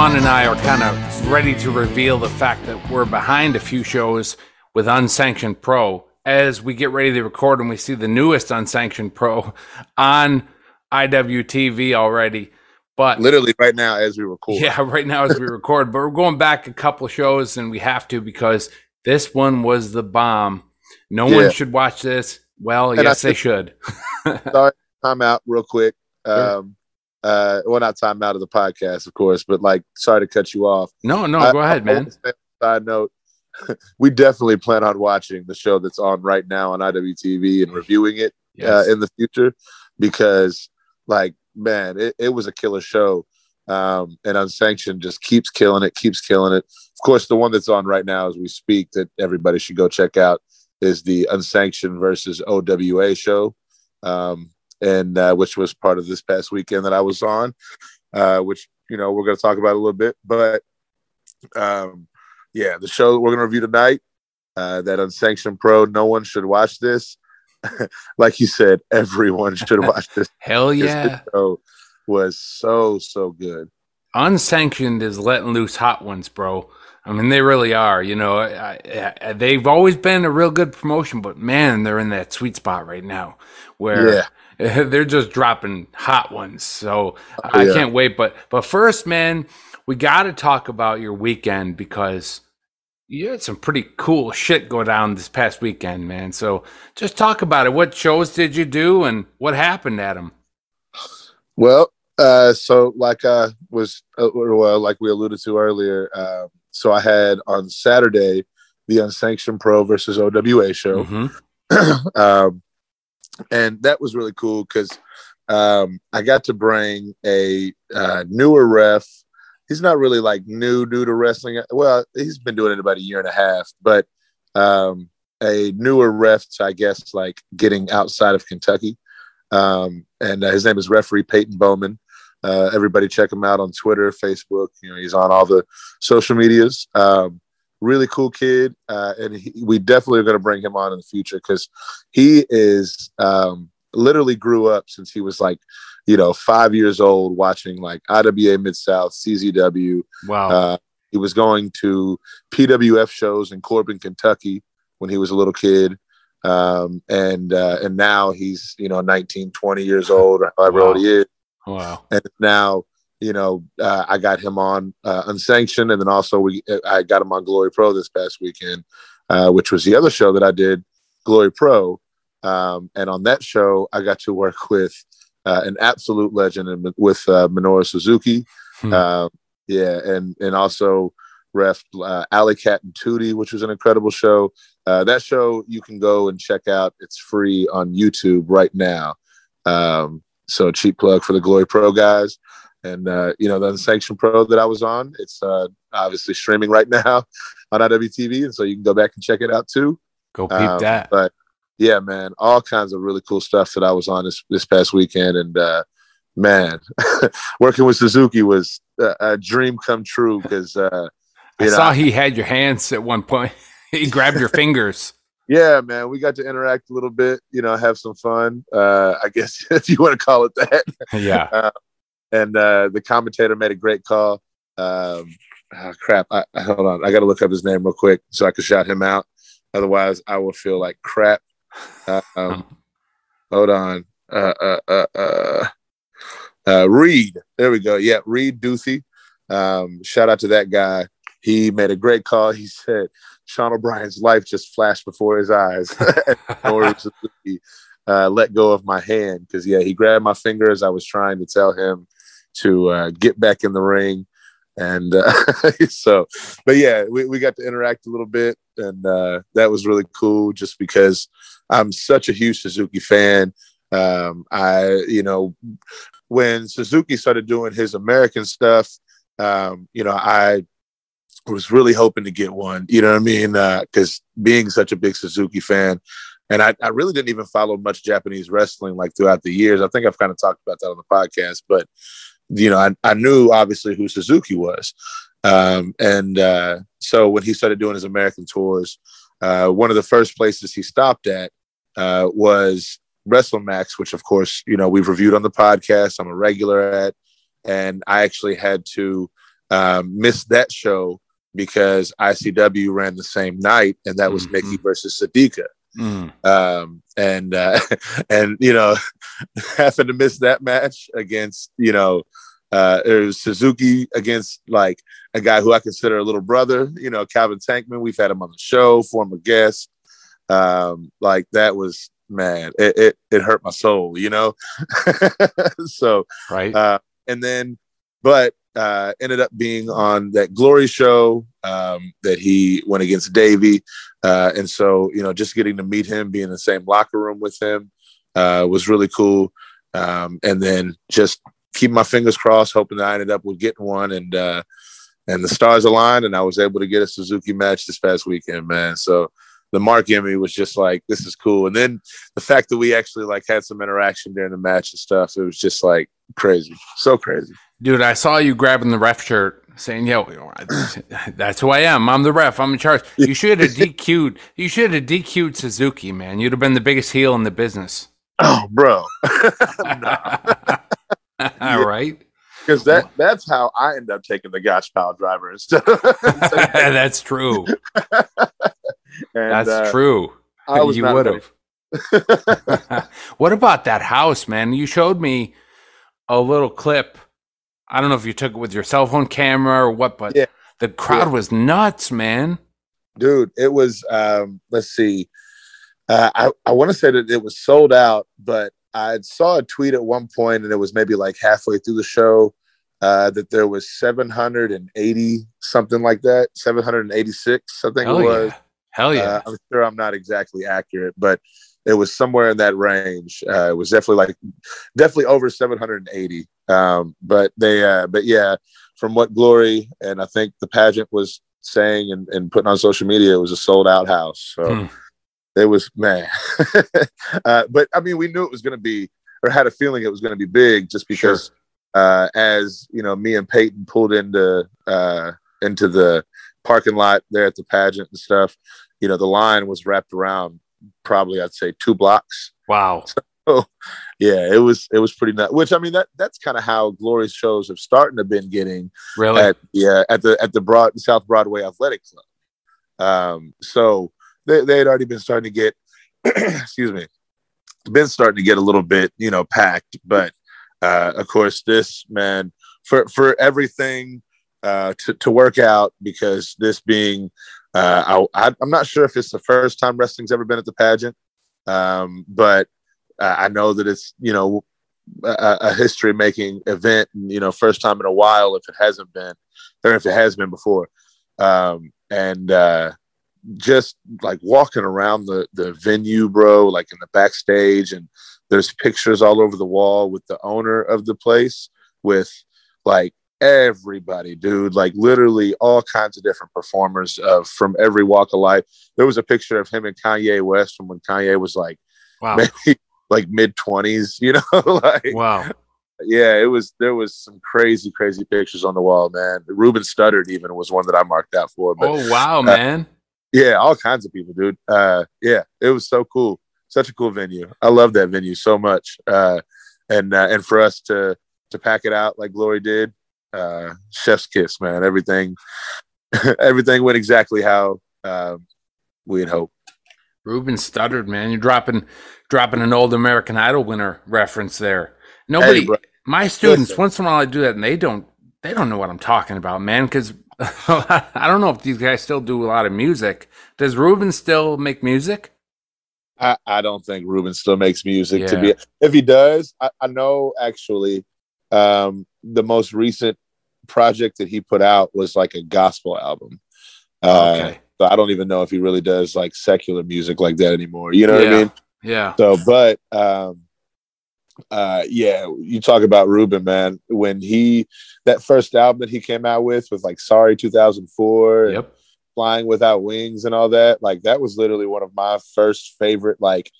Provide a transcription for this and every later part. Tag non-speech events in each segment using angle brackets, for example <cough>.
Sean and I are kind of ready to reveal the fact that we're behind a few shows with Unsanctioned Pro as we get ready to record and we see the newest Unsanctioned Pro on IWTV already. But literally right now as we record. Yeah, right now as we <laughs> record. But we're going back a couple shows and we have to because this one was the bomb. No yeah. one should watch this. Well, and yes, they should. <laughs> sorry, time out real quick. Um, uh, well, not time out of the podcast, of course, but like, sorry to cut you off. No, no, I, go ahead, man. Side note: <laughs> we definitely plan on watching the show that's on right now on IWTV and reviewing it uh, yes. uh, in the future because, like, man, it, it was a killer show. Um, and unsanctioned just keeps killing it, keeps killing it. Of course, the one that's on right now as we speak that everybody should go check out is the unsanctioned versus OWA show. Um, and uh, which was part of this past weekend that I was on, uh, which you know we're going to talk about a little bit. But um, yeah, the show that we're going to review tonight, uh, that unsanctioned pro, no one should watch this. <laughs> like you said, everyone should watch this. <laughs> Hell yeah! show was so so good. Unsanctioned is letting loose hot ones, bro. I mean, they really are. You know, I, I, they've always been a real good promotion, but man, they're in that sweet spot right now where yeah. <laughs> they're just dropping hot ones. So I yeah. can't wait. But but first, man, we got to talk about your weekend because you had some pretty cool shit go down this past weekend, man. So just talk about it. What shows did you do, and what happened at them? Well, uh, so like I was, uh, well, like we alluded to earlier. Uh, so I had on Saturday the Unsanctioned Pro versus OWA show. Mm-hmm. <clears throat> um, and that was really cool because um, I got to bring a uh, newer ref. He's not really like new, new to wrestling. Well, he's been doing it about a year and a half, but um, a newer ref to, I guess, like getting outside of Kentucky. Um, and uh, his name is referee Peyton Bowman. Uh, everybody check him out on Twitter, Facebook. You know, he's on all the social medias. Um, really cool kid, uh, and he, we definitely are going to bring him on in the future because he is um, literally grew up since he was like, you know, five years old watching like IWA Mid South, CZW. Wow. Uh, he was going to PWF shows in Corbin, Kentucky when he was a little kid. Um, and uh, and now he's you know 19, 20 years old or however wow. old he is. Wow. And now you know, uh, I got him on uh, unsanctioned, and then also we I got him on Glory Pro this past weekend, uh, which was the other show that I did, Glory Pro. Um, and on that show, I got to work <laughs> with uh, an absolute legend and with uh, Minoru Suzuki, hmm. Um, yeah, and and also ref uh, Alley Cat and Tootie, which was an incredible show. Uh, that show you can go and check out. It's free on YouTube right now. Um, so cheap plug for the Glory Pro guys. And uh, you know, the Unsanctioned Pro that I was on, it's uh, obviously streaming right <laughs> now on IWTV, and so you can go back and check it out too. Go peep um, that. But yeah, man, all kinds of really cool stuff that I was on this this past weekend, and uh, man, <laughs> working with Suzuki was a, a dream come true because uh, I know, saw he had your hands at one point. <laughs> he grabbed your fingers. Yeah, man, we got to interact a little bit, you know, have some fun. Uh, I guess if you want to call it that. Yeah. Uh, and uh, the commentator made a great call. Um, oh, crap, I, hold on, I got to look up his name real quick so I can shout him out. Otherwise, I will feel like crap. Uh, um, <laughs> hold on, uh, uh, uh, uh, uh, Reed. There we go. Yeah, Reed Duthie. Um, shout out to that guy. He made a great call. He said Sean O'Brien's life just flashed before his eyes. <laughs> <laughs> uh, let go of my hand because yeah, he grabbed my finger as I was trying to tell him to uh, get back in the ring. And uh, <laughs> so, but yeah, we, we got to interact a little bit, and uh, that was really cool just because I'm such a huge Suzuki fan. Um, I, you know, when Suzuki started doing his American stuff, um, you know, I was really hoping to get one, you know what I mean? Because uh, being such a big Suzuki fan, and I, I, really didn't even follow much Japanese wrestling like throughout the years. I think I've kind of talked about that on the podcast, but you know, I, I knew obviously who Suzuki was. Um, and uh, so when he started doing his American tours, uh, one of the first places he stopped at uh, was WrestleMax, which of course, you know, we've reviewed on the podcast. I'm a regular at. and I actually had to um, miss that show because ICW ran the same night, and that was mm-hmm. Mickie versus Sadika. Mm. Um, and uh, <laughs> and you know, <laughs> having to miss that match against you know, uh, it was Suzuki against like a guy who I consider a little brother. You know, Calvin Tankman. We've had him on the show, former guest. Um, like that was man, it it, it hurt my soul. You know, <laughs> so right. Uh, and then, but uh, ended up being on that Glory show um, that he went against Davey, uh, and so you know, just getting to meet him, being in the same locker room with him, uh, was really cool. Um, and then just keep my fingers crossed, hoping that I ended up with getting one, and uh, and the stars aligned, and I was able to get a Suzuki match this past weekend, man. So the mark me was just like, this is cool. And then the fact that we actually like had some interaction during the match and stuff, it was just like crazy, so crazy. Dude, I saw you grabbing the ref shirt saying, yo, that's who I am. I'm the ref. I'm in charge. You should have DQ'd. You should have DQ'd Suzuki, man. You'd have been the biggest heel in the business. Oh, bro. <laughs> All <laughs> right. Because that that's how I end up taking the Gotch Pile driver instead. <laughs> that's true. And, That's uh, true. I was you would have. what about that house, man? You showed me a little clip. I don't know if you took it with your cell phone camera or what, but yeah. the crowd yeah. was nuts, man. Dude, it was. Um, let's see. Uh, I I want to say that it was sold out, but I saw a tweet at one point, and it was maybe like halfway through the show. Uh, that there was 780 something like that 786 i think oh, it was yeah. Hell yeah! Uh, I'm sure I'm not exactly accurate, but it was somewhere in that range. Uh, it was definitely like definitely over 780. Um, but they, uh, but yeah, from what Glory and I think the pageant was saying and, and putting on social media, it was a sold out house. So hmm. it was man. <laughs> uh, but I mean, we knew it was going to be, or had a feeling it was going to be big, just because sure. uh, as you know, me and Peyton pulled into uh, into the parking lot there at the pageant and stuff, you know, the line was wrapped around probably I'd say two blocks. Wow. <laughs> So yeah, it was it was pretty nuts. Which I mean that that's kind of how Glory's shows have starting to been getting really at yeah at the at the broad South Broadway Athletic Club. Um, so they they had already been starting to get <clears throat> excuse me, been starting to get a little bit you know packed, but uh, of course this man for for everything uh, to, to work out because this being, uh, I, am not sure if it's the first time wrestling's ever been at the pageant, um, but I know that it's, you know, a, a history making event, and, you know, first time in a while if it hasn't been, or if it has been before. Um, and uh, just like walking around the, the venue, bro, like in the backstage, and there's pictures all over the wall with the owner of the place with like everybody, dude. Like literally all kinds of different performers uh, from every walk of life. There was a picture of him and Kanye West from when Kanye was like, wow. maybe <laughs> like mid twenties. You know, <laughs> like wow. Yeah, it was. There was some crazy, crazy pictures on the wall, man. Ruben Studdard even was one that I marked out for. But, oh wow, uh, man! Yeah, all kinds of people, dude. Uh, yeah, it was so cool. Such a cool venue. I love that venue so much. Uh, and uh, and for us to to pack it out like Glory did, uh, chef's kiss, man. Everything, <laughs> everything went exactly how uh, we had hoped. Ruben Studdard, man. You're dropping, dropping an old American Idol winner reference there. Nobody, hey, my students, Listen. once in a while I do that, and they don't, they don't know what I'm talking about, man. Because <laughs> I don't know if these guys still do a lot of music. Does Ruben still make music? I, I don't think Ruben still makes music. Yeah. To be, if he does, I, I know actually um, the most recent project that he put out was like a gospel album. Uh, okay. So I don't even know if he really does like secular music like that anymore. You know yeah. what I mean? Yeah. So, but um, uh, yeah, you talk about Ruben, man. When he that first album that he came out with was like Sorry 2004. Yep. Flying Without Wings and all that. Like that was literally one of my first favorite like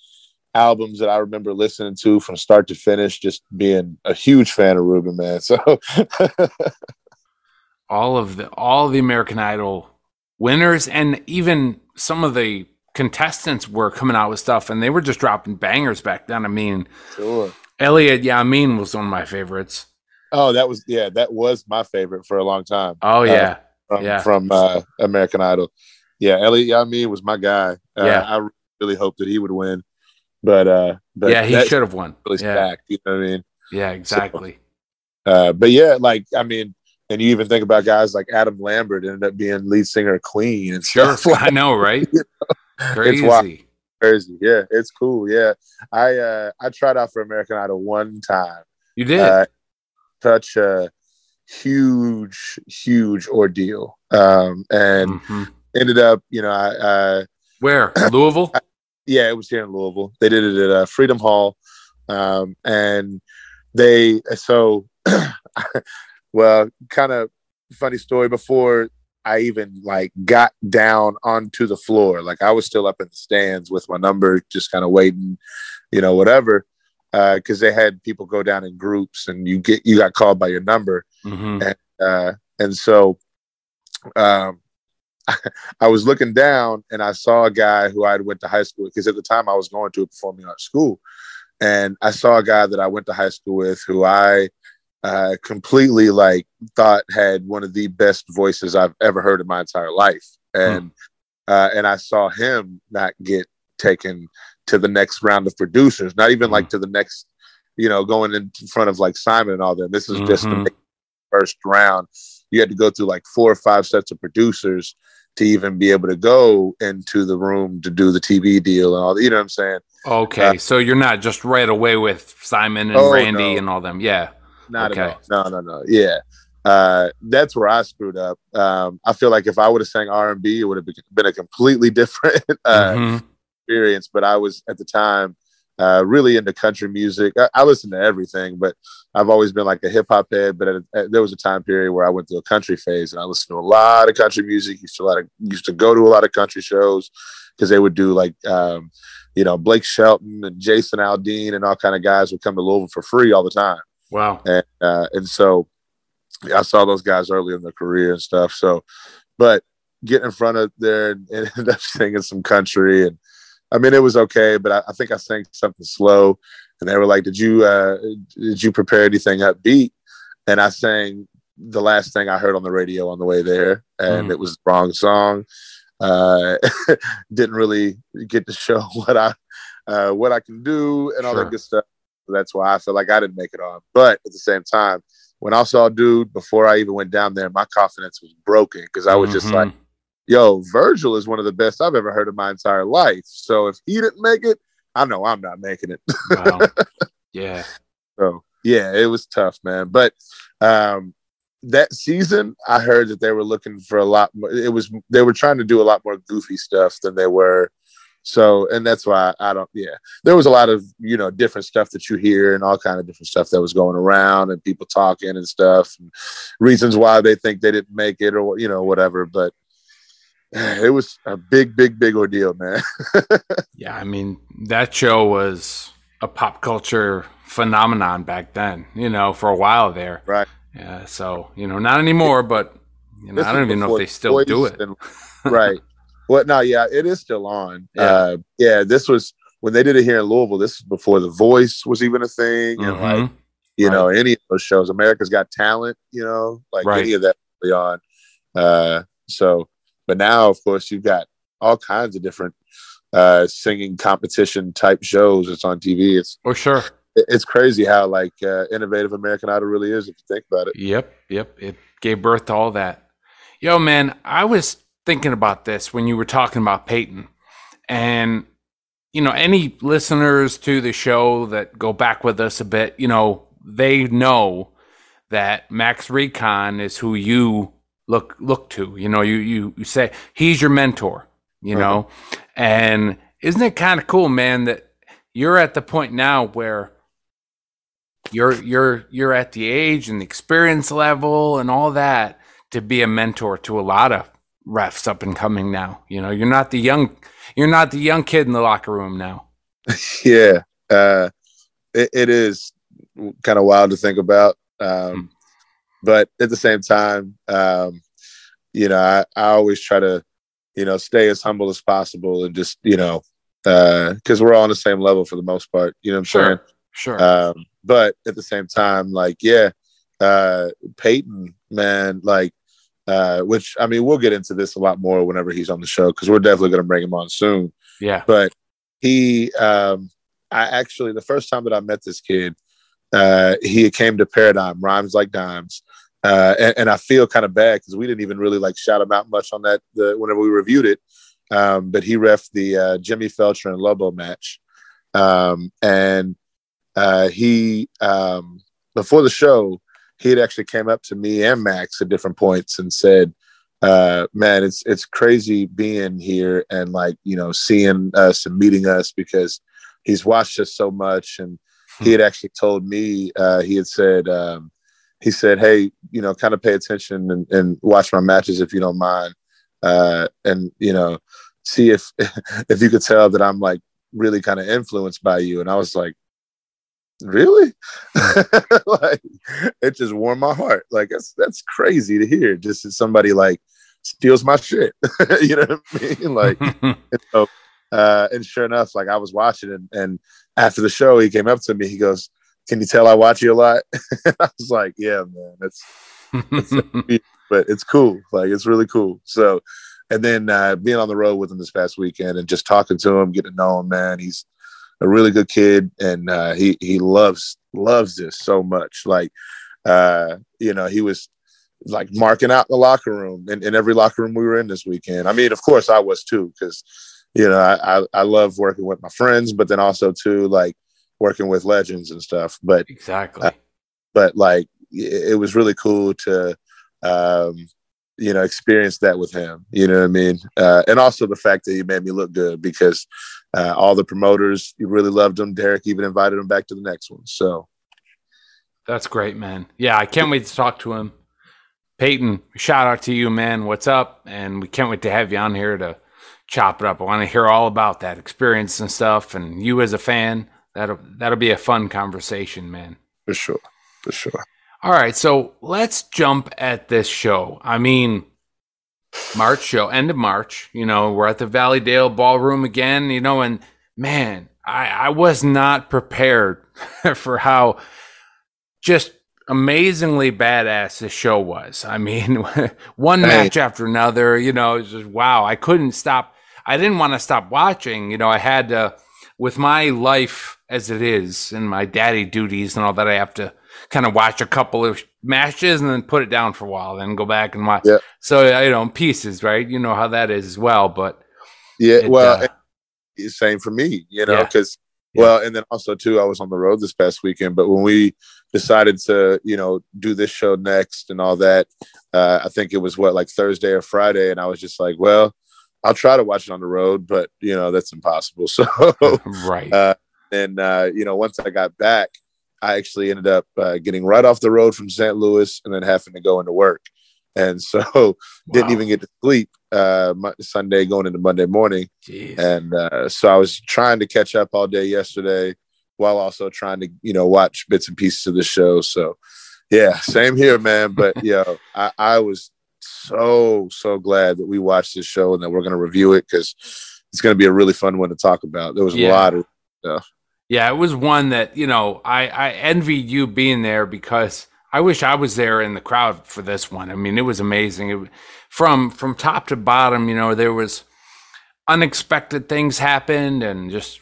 albums that I remember listening to from start to finish, just being a huge fan of Ruben, man. So <laughs> all of the all the American Idol winners and even some of the contestants were coming out with stuff and they were just dropping bangers back then. I mean, sure. Elliott Yamin was one of my favorites. Oh, that was yeah, that was my favorite for a long time. Oh yeah, uh, from, yeah. from uh, American Idol. Yeah, Elliott Yamin was my guy. Uh, Yeah. I really hoped that he would win, but uh, but yeah, he should have won. really Yeah, stacked. You know what I mean? yeah, exactly. Uh, but yeah, like I mean, and you even think about guys like Adam Lambert ended up being lead singer Queen and Sure, stuff. I know, right? <laughs> It's wild. Crazy. Crazy. Yeah, it's cool. Yeah, I uh, I tried out for American Idol one time. You did. Uh, such a huge, huge ordeal, um, and Mhm. ended up, you know, I, uh, Where <clears throat> Louisville? Yeah, it was here in Louisville. They did it at uh, Freedom Hall, um, and they so <clears throat> well, kind of funny story. Before I even like got down onto the floor, like I was still up in the stands with my number, just kind of waiting, you know, whatever, because they had people go down in groups, and you get you got called by your number, hmm uh, and so um, I was looking down and I saw a guy who I went to high school because at the time I was going to a performing arts school, and I saw a guy that I went to high school with who I uh, completely like thought had one of the best voices I've ever heard in my entire life, and uh, and I saw him not get taken to the next round of producers, not even like to the next, you know, going in front of like Simon and all them. This is just the first round. You had to go through like four or five sets of producers to even be able to go into the room to do the TV deal and all. that. You know what I'm saying? Okay, Uh, so you're not just right away with Simon and Oh, Randy no. and all them. Yeah. Not Okay. at all. No, no, no. Yeah. Uh, that's where I screwed up. Um, I feel like if I would have sang R and B, it would have been a completely <laughs> different uh, Mhm. experience. But I was at the time uh, really into country music. I, I listen to everything, but I've always been like a hip hop head. But at, at- there was a time period where I went through a country phase, and I listened to a lot of country music. Used to a lot of used to go to a lot of country shows because they would do like um, you know Blake Shelton and Jason Aldean and all kind of guys would come to Louisville for free all the time Wow. and uh, and so I saw those guys early in their career and stuff. So, but getting in front of there and, and end <laughs> up singing some country, and I mean it was okay, but I, I think I sang something slow, and they were like, "Did you uh, did you prepare anything upbeat?" And I sang the last thing I heard on the radio on the way there, and Mm. it was the wrong song. Uh, <laughs> didn't really get to show <laughs> what I uh, what I can do and all Sure. that good stuff. That's why I feel like I didn't make it on. But at the same time, when I saw dude before I even went down there, my confidence was broken because I was just Mhm. like, "Yo, Virgil is one of the best I've ever heard in my entire life." So if he didn't make it, I know I'm not making it. <laughs> wow. Yeah. So yeah, it was tough, man. But um, that season, I heard that they were looking for a lot more. It was they were trying to do a lot more goofy stuff than they were. So, and that's why I don't. Yeah, there was a lot of you know different stuff that you hear and all kind of different stuff that was going around and people talking and stuff and reasons why they think they didn't make it or you know whatever. But it was a big, big, big ordeal, man. <laughs> Yeah. I mean, that show was a pop culture phenomenon back then, you know, for a while there. Right. Yeah. So, you know, not anymore, but, you know, I don't even know if they still do it. and- right. <laughs> Well, no, yeah, it is still on. Yeah. Uh, yeah, this was when they did it here in Louisville. This was before The Voice was even a thing, and like you know any of those shows. America's Got Talent, you know, like Right. any of that early on. Uh, so, but now, of course, you've got all kinds of different uh, singing competition type shows. It's on TV. It's Oh, sure. it's crazy how like uh, innovative American Idol really is if you think about it. Yep, yep. It gave birth to all that. Yo, man, I was thinking about this when you were talking about Peyton. And, you know, any listeners to the show that go back with us a bit, you know, they know that Max Recon is who you look look to. You know, you you, you say he's your mentor, you know. And isn't it kind of cool, man, that you're at the point now where you're you're you're at the age and the experience level and all that to be a mentor to a lot of refs up and coming now. You know, you're not the young you're not the young kid in the locker room now. <laughs> yeah uh it, it is kind of wild to think about um but at the same time um you know I, I always try to you know stay as humble as possible and just you know uh because we're all on the same level for the most part you know what i'm saying Sure. um but at the same time like yeah uh, Peyton, man, like, uh, which I mean, we'll get into this a lot more whenever he's on the show because we're definitely going to bring him on soon. Yeah. But he, um, I actually, the first time that I met this kid, uh, he came to Paradigm, Rhymes Like Dimes. Uh, and, and, I feel kind of bad because we didn't even really like shout him out much on that the, whenever we reviewed it. Um, but he ref the uh, Jimmy Felcher and Lobo match. Um, and uh, he, um, before the show, he had actually came up to me and Max at different points and said, uh, man, it's it's crazy being here and like you know seeing us and meeting us because he's watched us so much and he hmm. had actually told me uh, he had said um, he said hey you know kind of pay attention and, and watch my matches if you don't mind uh, and you know see if <laughs> if you could tell that I'm like really kind of influenced by you. And I was like really? <laughs> Like it just warmed my heart. Like that's that's crazy to hear just as somebody like steals my shit. <laughs> You know what i mean? Like so, uh, and sure enough like i was watching and, and after the show he came up to me he goes can you tell i watch you a lot <laughs> i was like yeah man that's, that's <laughs> but it's cool like it's really cool so and then uh, being on the road with him this past weekend and just talking to him getting to know him man he's a really good kid, and uh, he he loves loves this so much. Like, uh, you know, he was like marking out the locker room in, in every locker room we were in this weekend. I mean, of course, I was too, because you know I, I, I love working with my friends, but then also too like working with legends and stuff. But exactly, uh, but like it, it was really cool to um, you know, experience that with him. You know what I mean? Uh, and also the fact that he made me look good because uh, all the promoters you really loved him. Derek even invited him back to the next one. So that's great, man. Yeah, I can't wait to talk to him. Peyton, shout out to you, man. What's up? And we can't wait to have you on here to chop it up. I want to hear all about that experience and stuff, and you as a fan. That'll that'll be a fun conversation, man. For sure, for sure. All right, so let's jump at this show. I mean, March show, end of March. You know, we're at the Valleydale Ballroom again. You know, and man, I, I was not prepared <laughs> for how just amazingly badass this show was. I mean, <laughs> one hey. match after another. You know, it was just wow. I couldn't stop. I didn't want to stop watching. You know, I had to, with my life as it is and my daddy duties and all that. I have to kind of watch a couple of matches and then put it down for a while, then go back and watch. Yeah. So you know, pieces, right? You know how that is as well. But yeah, it, well, uh, same for me. You know, because yeah. well, and then also too, I was on the road this past weekend. But when we decided to, you know, do this show next and all that, uh, I think it was what like Thursday or Friday, and I was just like, well. I'll try to watch it on the road, but you know that's impossible. <laughs> So, <laughs> right. Uh, and uh, you know, once I got back, I actually ended up uh, getting right off the road from St. Louis and then having to go into work. And so <laughs> wow. didn't even get to sleep uh, Sunday going into Monday morning. Jeez. And uh, so I was trying to catch up all day yesterday while also trying to, you know, watch bits and pieces of the show. So yeah, same here, man. But <laughs> yeah, I, I was so, so glad that we watched this show and that we're going to review it because it's going to be a really fun one to talk about. There was yeah. a lot of stuff. Yeah, it was one that, you know, I, I envied you being there because I wish I was there in the crowd for this one. I mean, it was amazing. It, from from top to bottom, you know, there was unexpected things happened and just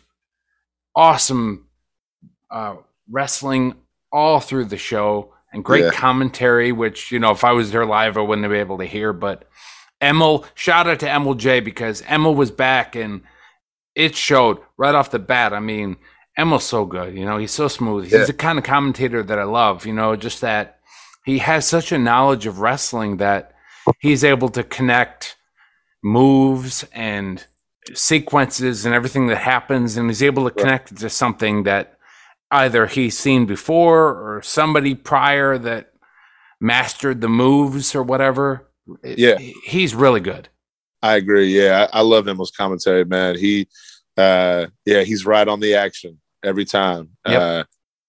awesome uh, wrestling all through the show and great yeah. commentary, which, you know, if I was there live, I wouldn't have been able to hear. But Emil, shout out to Emil Jay because Emil was back and it showed right off the bat. I mean, Emil's so good. You know, he's so smooth. He's yeah. the kind of commentator that I love. You know, just that he has such a knowledge of wrestling that he's able to connect moves and sequences and everything that happens, and he's able to connect it to something that either he's seen before or somebody prior that mastered the moves or whatever. Yeah, he's really good. I agree. Yeah, I, I love Emil's commentary, man. He, uh, yeah, he's right on the action every time. Yep. Uh,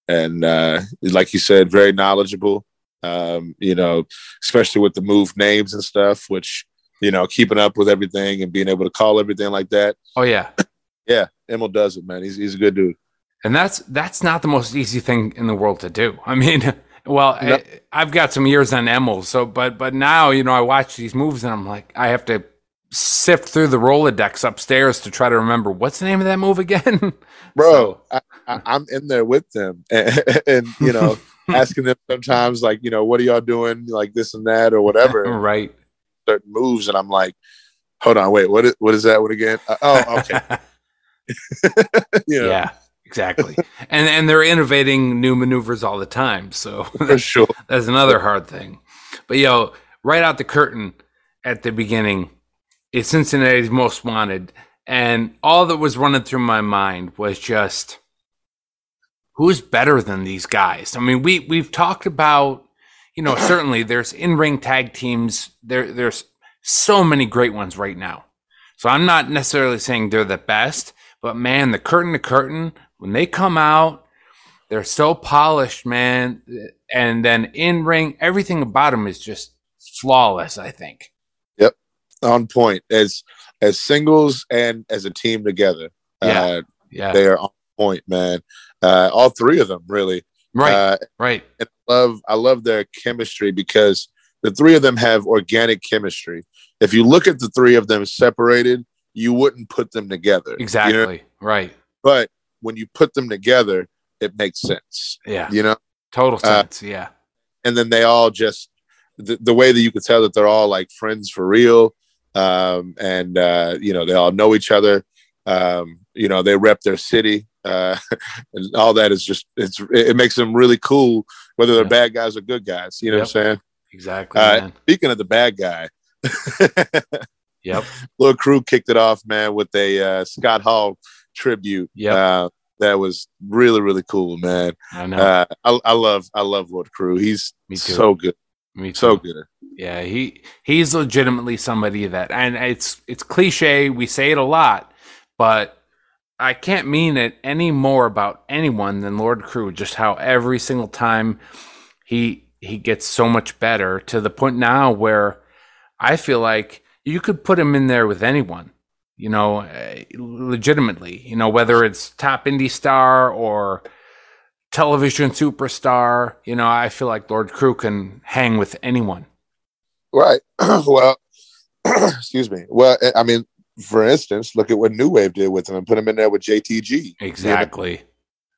and uh, like you said, very knowledgeable. Um, you know, especially with the move names and stuff, which you know, keeping up with everything and being able to call everything like that. Oh yeah, <coughs> yeah. Emil does it, man. He's he's a good dude. And that's that's not the most easy thing in the world to do. <laughs> I mean, Well, no. I, have got some years on Emil, so but but now you know I watch these moves and I'm like I have to sift through the Rolodex upstairs to try to remember what's the name of that move again, <laughs> bro. So. I, am in there with them, <laughs> and, and you know, <laughs> asking them sometimes like, you know, what are y'all doing, like this and that or whatever, right? Certain moves, and I'm like, hold on, wait, what is what is that one again? Uh, oh, okay. you know? Yeah, exactly. and and they're innovating new maneuvers all the time. So for sure, that's another hard thing. But yo, right out the curtain at the beginning, it's Cincinnati's most wanted, and all that was running through my mind was just who's better than these guys. I mean, we we've talked about, you know, certainly there's in ring tag teams. There there's so many great ones right now. So I'm not necessarily saying they're the best, but man, the curtain to curtain, when they come out, they're so polished, man. And then in ring, everything about them is just flawless, I think. On point. As as singles and as a team together. Yeah. Uh, yeah. They are on point, man. Uh, all three of them, really. Right. Uh, right. And I love I love their chemistry because the three of them have organic chemistry. If you look at the three of them separated, you wouldn't put them together. Exactly. You know? Right. But when you put them together, it makes sense. Yeah. You know? Total uh, sense. Uh, yeah. And then they all just the, the way that you could tell that they're all like friends for real. Um, and uh, you know, they all know each other. Um, you know, they rep their city. Uh, <laughs> and all that is just it's it makes them really cool, whether they're yeah. bad guys or good guys. You know yep. what I'm saying? Exactly. Uh, speaking of the bad guy, <laughs> Yep. Little crew kicked it off, man, with a uh, Scott Hall tribute. Yeah. Uh, that was really, really cool, man. I know. Uh, I, I, love, I love Lord Crew. He's so good. Me too. So good. Yeah, he he's legitimately somebody that, and it's it's cliche. We say it a lot, but I can't mean it any more about anyone than Lord Crew. Just how every single time he he gets so much better to the point now where I feel like you could put him in there with anyone, you know, uh, legitimately, you know, whether it's top indie star or television superstar, you know, I feel like Lord Crew can hang with anyone. Right. <clears throat> well, <clears throat> excuse me. Well, I mean, for instance, look at what New Wave did with him and put him in there with JTG. Exactly. You know?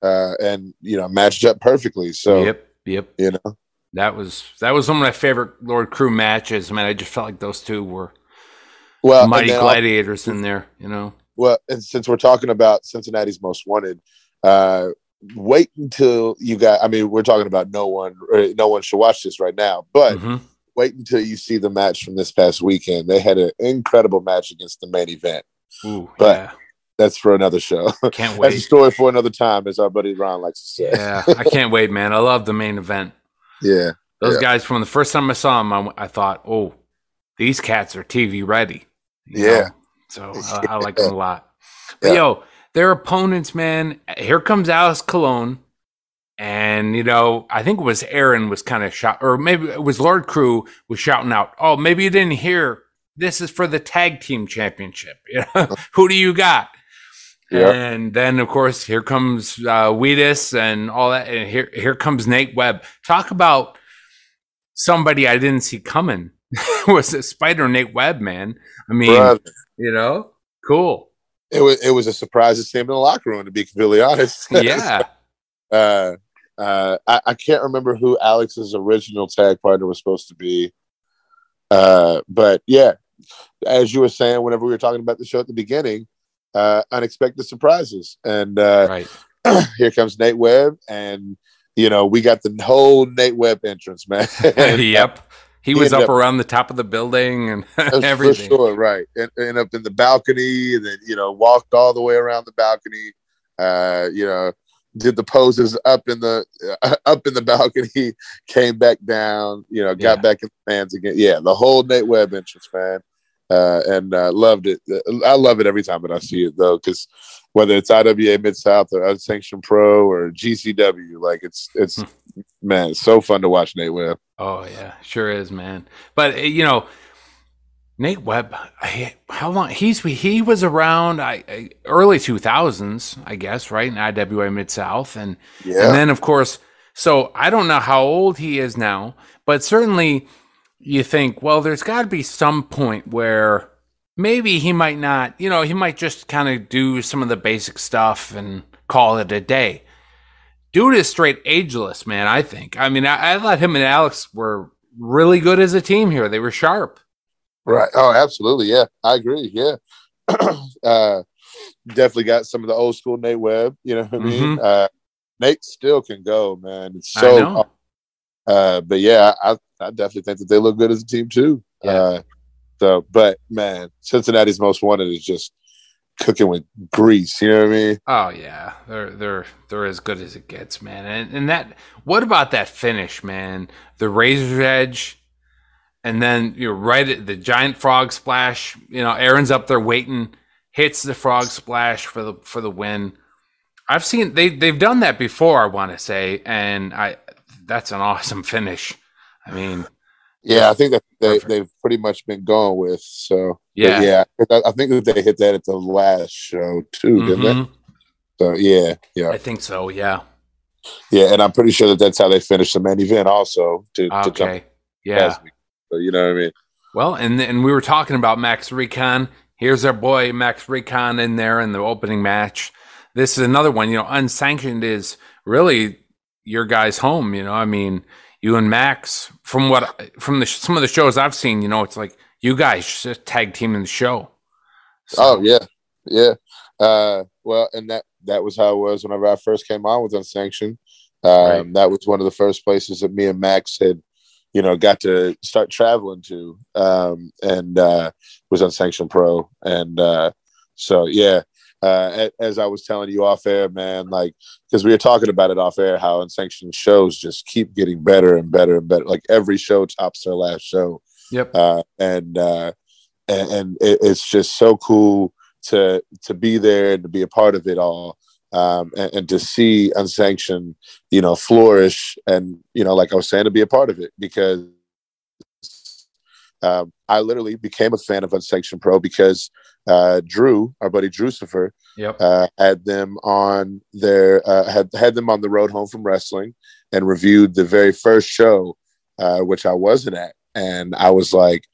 uh, and you know, matched up perfectly. So yep, yep. You know, that was that was one of my favorite Lord Crew matches. Man, I just felt like those two were well, mighty gladiators in there, you know. Well, and since we're talking about Cincinnati's most wanted, uh, wait until you got. I mean, we're talking about no one. no one should watch this right now, but. Mm-hmm. Wait until you see the match from this past weekend. They had an incredible match against the main event. Ooh, but yeah. that's for another show. <laughs> Can't wait. that's a story for another time, as our buddy Ron likes to say. Yeah, I can't wait, man. I love the main event. <laughs> Yeah, those yeah. guys from the first time I saw them, I, I thought, oh, these cats are TV ready. Yeah. Know? So <laughs> uh, I like them a lot. But yeah. yo, their opponents, man, here comes Alex Colon. And, you know, I think it was Aaron was kind of shot, or maybe it was Lord Crew was shouting out, Oh, maybe you didn't hear this is for the tag team championship. <laughs> You know? <laughs> Who do you got? Yeah. And then, of course, here comes uh, Wheatus and all that. And here, here comes Nate Webb. Talk about somebody I didn't see coming. <laughs> was a Spyder Nate Webb, man. I mean, Brother. you know, cool. It was it was a surprise to see him in the locker room, to be completely honest. <laughs> Yeah. uh, uh, I, I, can't remember who Alex's original tag partner was supposed to be. Uh, but yeah, as you were saying, whenever we were talking about the show at the beginning, uh, unexpected surprises, and uh, right. <clears throat> here comes Nate Webb, and you know we got the whole Nate Webb entrance, man. <laughs> yep. He, was up, up, around the top of the building and <laughs> everything. For sure, right. And, and up in the balcony, and then you know walked all the way around the balcony. Uh, you know, did the poses up in the uh, <laughs> up in the balcony, <laughs> came back down. You know, got yeah. back in the fans again. Yeah, the whole Nate Webb entrance, man. Uh, and uh, loved it. I love it every time that I see it though, because whether it's IWA Mid South or Unsanctioned Pro or GCW, like it's it's hmm. Man, it's so fun to watch Nate Webb. Oh yeah, sure is, man. But eh, you know, Nate Webb, how long he's he was around I, early two thousands, I guess, right in IWA Mid South, and yeah. and then of course So I don't know how old he is now, but certainly you think, well, there's got to be some point where maybe he might not, you know, he might just kind of do some of the basic stuff and call it a day. Dude is straight ageless, man. I think. I mean, I, I thought him and Alex were really good as a team here. They were sharp. Right. Oh, absolutely. Yeah, I agree. Yeah. <clears throat> uh, definitely got some of the old school Nate Webb. You know what I mean? Mm-hmm. Uh, Nate still can go, man. It's so. Uh, but yeah, I, I definitely think that they look good as a team too. Yeah. Uh, so, but man, Cincinnati's most wanted is just cooking with grease. You know what I mean? Oh yeah, they're they're they're as good as it gets, man. And and that what about that finish, man? The razor's edge, and then you're right at the giant frog splash. You know, Aaron's up there waiting, hits the frog splash for the for the win. I've seen they they've done that before. I want to say, and I that's an awesome finish. I mean, yeah, I think that they, they've pretty much been going with. So yeah, yeah, I think that they hit that at the last show too, mm-hmm. didn't they? Mm-hmm. So yeah, yeah, I think so. Yeah, yeah, and I'm pretty sure that that's how they finished the main event also. To, okay, to yeah, so, you know what I mean. Well, and and we were talking about Max Recon. Here's our boy Max Recon in there in the opening match. This is another one. You know, unsanctioned is really your guy's home. You know, I mean you and Max, from what from the some of the shows I've seen, you know, it's like you guys just tag team in the show. So. Oh yeah, yeah. Uh, well, and that that was how it was whenever I first came on with Unsanctioned. Um, right. That was one of the first places that me and Max had, you know, got to start traveling to, um, and uh, was Unsanctioned Pro, and uh, so yeah, uh, as I was telling you off air, man, like because we were talking about it off air, how unsanctioned shows just keep getting better and better and better. Like every show tops their last show. Yep. Uh, and uh, and, and it, it's just so cool to to be there and to be a part of it all. Um, and, and, to see unsanctioned, you know, flourish, and you know, like I was saying, to be a part of it because um, I literally became a fan of Unsanctioned Pro because uh, Drew, our buddy Drewcifer, yep. uh, had them on their uh, had had them on the road home from wrestling and reviewed the very first show, uh, which I wasn't at, and I was like,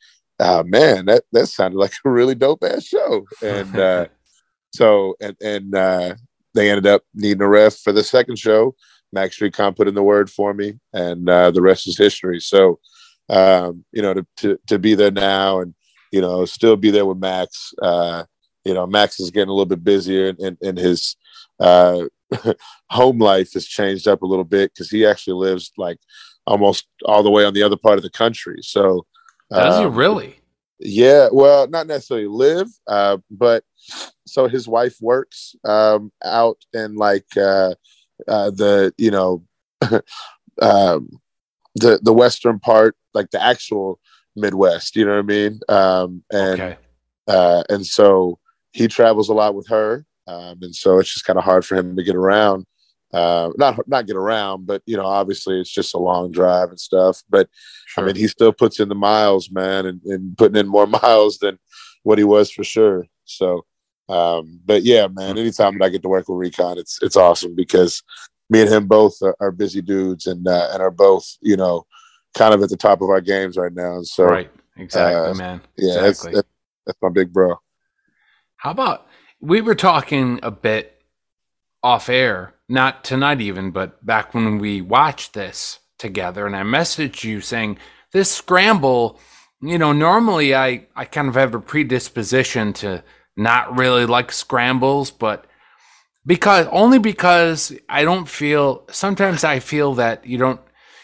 oh, "Man, that that sounded like a really dope ass show." And uh, <laughs> so and and uh, they ended up needing a ref for the second show. Max Recon put in the word for me, and the rest is history. So, um, you know, to, to to be there now and you know, still be there with Max. Uh, you know, Max is getting a little bit busier and, and, his uh, <laughs> home life has changed up a little bit because he actually lives like almost all the way on the other part of the country. So, does um, he really? Yeah, well, not necessarily live, uh, but so his wife works um, out in like uh, uh, the you know <laughs> um, the the western part, like the actual Midwest. You know what I mean? Um, and okay. uh, and so he travels a lot with her, um, and so it's just kind of hard for him to get around. Uh, not not get around, but you know, obviously it's just a long drive and stuff. But sure. I mean, he still puts in the miles, man, and, and putting in more <laughs> miles than what he was for sure. So, um, but yeah, man, hmm. anytime that I get to work with Recon, it's it's awesome because me and him both are, are busy dudes and uh, and are both you know kind of at the top of our games right now. So right, exactly, uh, man. Yeah, exactly. That's, that's my big bro. How about we were talking a bit off air, not tonight even, but back when we watched this together, and I messaged you saying this scramble. You know, normally I I kind of have a predisposition to not really like scrambles, but because only because I don't feel sometimes I feel that you don't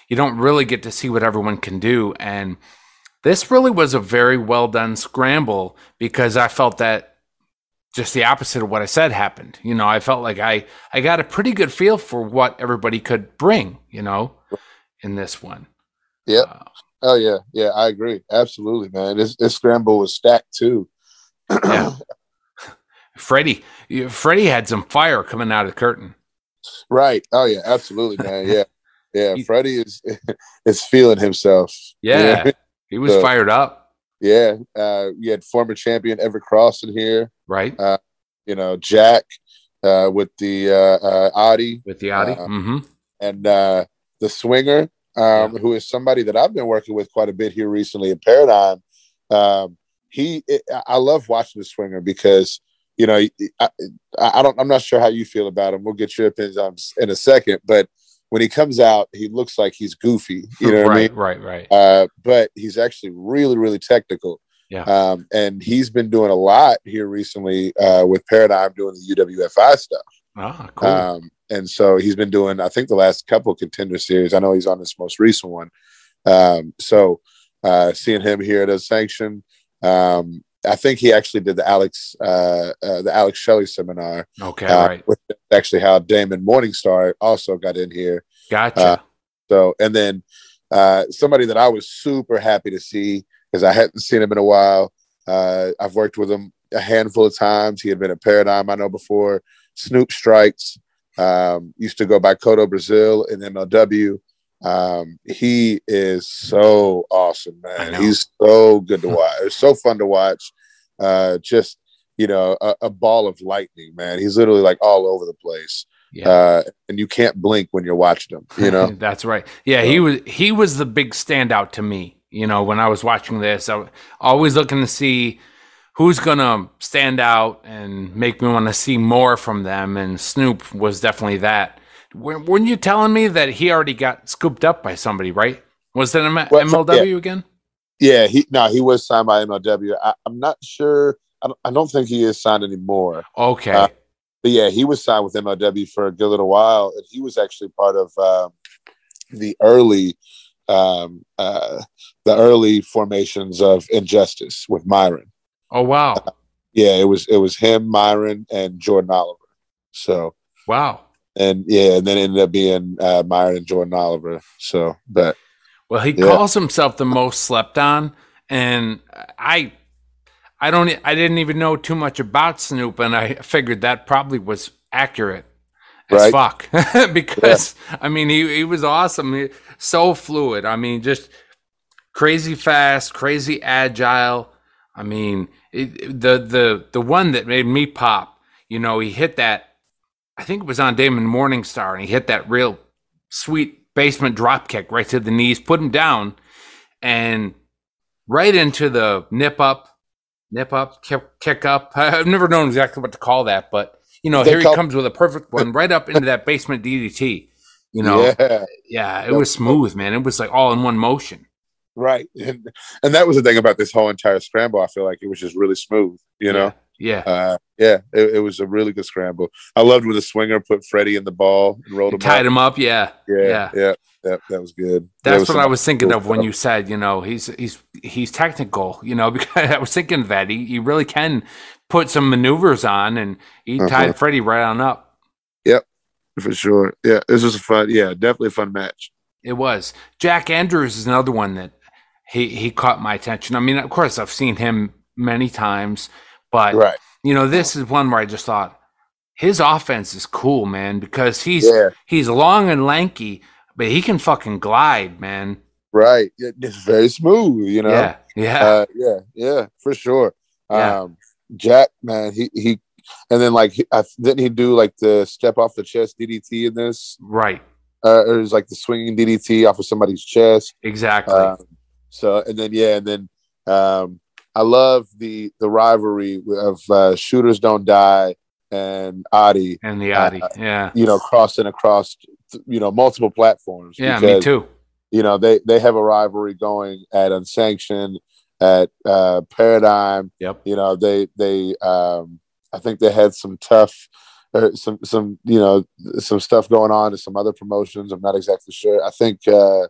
you don't really get to see what everyone can do. And this really was a very well done scramble because I felt that just the opposite of what I said happened. You know, I felt like I I got a pretty good feel for what everybody could bring. You know, in this one. Yeah. Uh, oh yeah, yeah. I agree. Absolutely, man. This this scramble was stacked too. <clears throat> yeah. Freddie, Freddie had some fire coming out of the curtain. Right. Oh yeah, absolutely, man. <laughs> Yeah. Yeah, Freddie is <laughs> is feeling himself. Yeah, you know? he was so, fired up. Yeah, uh, we had former champion Everett Cross in here, right? Uh, you know, Jack uh, with the uh, uh, Audi, with the Audi, uh, mm-hmm. and uh, the Swinger, um, yeah. who is somebody that I've been working with quite a bit here recently in Paradigm. Um, he, it, I love watching the Swinger because you know I, I don't I'm not sure how you feel about him. We'll get your opinions on in a second, but when he comes out, he looks like he's goofy. You know right, I mean? Right, right, uh, but he's actually really, really technical. Yeah. Um, and he's been doing a lot here recently uh, with Paradigm doing the UWFI stuff. Ah, cool. Um, and so he's been doing, I think, the last couple contender series. I know he's on this most recent one. Um, so uh, seeing him here at a sanction, um, I think he actually did the Alex uh, uh, the Alex Shelley seminar. Okay, uh, right. Which actually how Damon Morningstar also got in here. Gotcha. Uh, so and then uh, somebody that I was super happy to see because I hadn't seen him in a while. Uh, I've worked with him a handful of times. He had been a Paradigm I know before. Snoop Strikes um, used to go by Kotto Brazil in MLW. Um, he is so awesome, man. He's so good to watch. It's so fun to watch. Uh, just you know, a, a, ball of lightning, man. He's literally like all over the place. Yeah. Uh, and you can't blink when you're watching him. You know, <laughs> that's right. Yeah, he was he was the big standout to me. You know, when I was watching this, I was always looking to see who's gonna stand out and make me want to see more from them. And Snoop was definitely that. Weren't you telling me that he already got scooped up by somebody, right? Was that M- MLW yeah. again? Yeah, he no, he was signed by MLW. I, am not sure. I don't, I don't, think he is signed anymore. Okay. Uh, but yeah, he was signed with MLW for a good little while, and he was actually part of um, the early, um, uh, the early formations of Injustice with Myron. Oh wow! Uh, yeah, it was it was him, Myron, and Jordan Oliver. So wow and yeah, and then ended up being uh, Myron and Jordan Oliver. So, but well, he yeah. calls himself the most slept on, and I, I don't, I didn't even know too much about Snoop, and I figured that probably was accurate as right. fuck <laughs> because yeah. I mean he he was awesome, he, so fluid. I mean, just crazy fast, crazy agile. I mean, it, the the the one that made me pop. You know, he hit that I think it was on Damon Morningstar, and he hit that real sweet basement drop kick right to the knees, put him down, and right into the nip up, nip up, kick, kick up. <laughs> I've never known exactly what to call that, but you know, they here call- he comes with a perfect one right up into that basement DDT. You know, yeah, yeah it was smooth, man. It was like all in one motion. Right, and and that was the thing about this whole entire scramble. I feel like it was just really smooth. You know. Yeah. Yeah. Uh, yeah, it, it, was a really good scramble. I loved when the swinger put Freddie in the ball and rolled him tied up. him up. Yeah. Yeah. Yeah. yeah that, that was good. That's was what I was thinking cool of when you said, you know, he's he's he's technical, you know, <laughs> because I was thinking that. He, he really can put some maneuvers on and he uh-huh. tied Freddie right on up. Yep, for sure. Yeah, this was a fun, yeah, definitely a fun match. It was. Jack Andrews is another one that he he caught my attention. I mean, of course, I've seen him many times, but right you know, this is one where I just thought his offense is cool, man, because he's yeah. he's long and lanky, but he can fucking glide, man. Right. It's very smooth, you know. Yeah. Yeah. Uh, yeah. Yeah. For sure. Yeah. Um, Jack, man, he he, and then like I, didn't he do like the step off the chest DDT in this? Right. Uh, or is like the swinging DDT off of somebody's chest. Exactly. Um, so and then yeah, and then um, I love the the rivalry of uh, shooters don't die and Adi and the Adi, uh, yeah, you know, crossing across you know multiple platforms. Yeah, because, me too. You know, they they have a rivalry going at Unsanctioned, at uh, Paradigm. Yep. You know, they they um, I think they had some tough. Uh, some some you know some stuff going on in some other promotions. I'm not exactly sure. I think uh,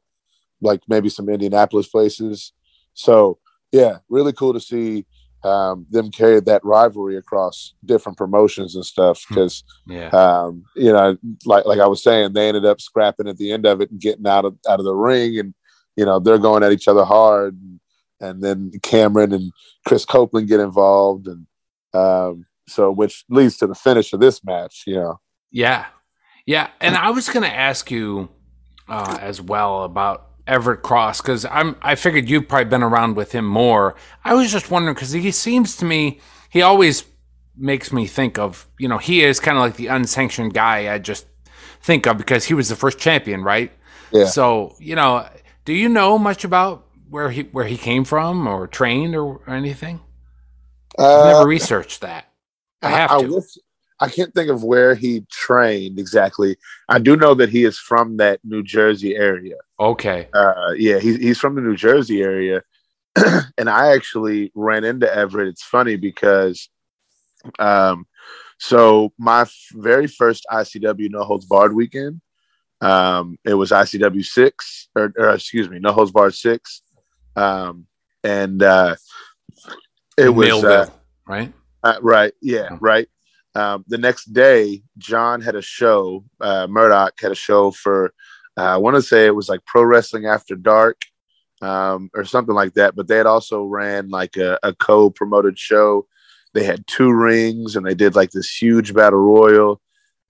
like maybe some Indianapolis places. So yeah, really cool to see um, them carry that rivalry across different promotions and stuff. Because hmm. yeah, um, you know, like like I was saying, they ended up scrapping at the end of it and getting out of out of the ring, and you know they're going at each other hard. And, and then Cameron and Chris Copeland get involved, and um, so which leads to the finish of this match. You know. Yeah, yeah, and I was going to ask you uh, as well about Everett Cross because I'm I figured you've probably been around with him more. I was just wondering because he seems to me he always makes me think of you know he is kind of like the unsanctioned guy I just think of because he was the first champion, right? Yeah. So you know, do you know much about where he where he came from or trained or, or anything? Uh, I've never researched that. I have I, to. I can't think of where he trained exactly. I do know that he is from that New Jersey area. Okay. Uh, yeah, he's he's from the New Jersey area, <clears throat> and I actually ran into Everett. It's funny because, um, so my f- very first ICW No Holds Barred weekend, um, it was ICW six or, or excuse me, No Holds Barred six, um, and uh, it was uh, right. Uh, right. Yeah. Right. Um, the next day, John had a show. Uh, Murdoch had a show for, uh, I want to say it was like Pro Wrestling After Dark um, or something like that. But they had also ran like a, a co promoted show. They had two rings and they did like this huge battle royal.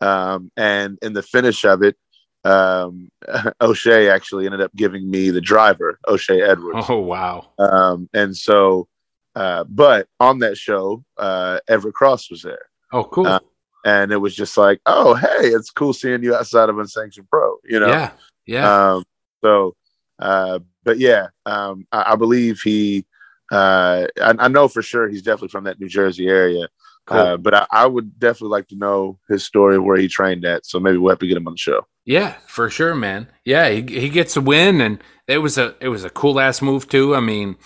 Um, and in the finish of it, um, <laughs> O'Shea actually ended up giving me the driver, O'Shea Edwards. Oh, wow. Um, and so, uh, but on that show, uh, Everett Cross was there. Oh, cool. Uh, and it was just like, oh, hey, it's cool seeing you outside of Unsanctioned Pro, you know? Yeah. Yeah. Um, so, uh, but yeah, um, I, I believe he, uh, I, I, know for sure he's definitely from that New Jersey area. Cool. Uh, but I, I, would definitely like to know his story of where he trained at. So maybe we'll have to get him on the show. Yeah, for sure, man. Yeah, he, he gets a win, and it was a it was a cool ass move too. I mean,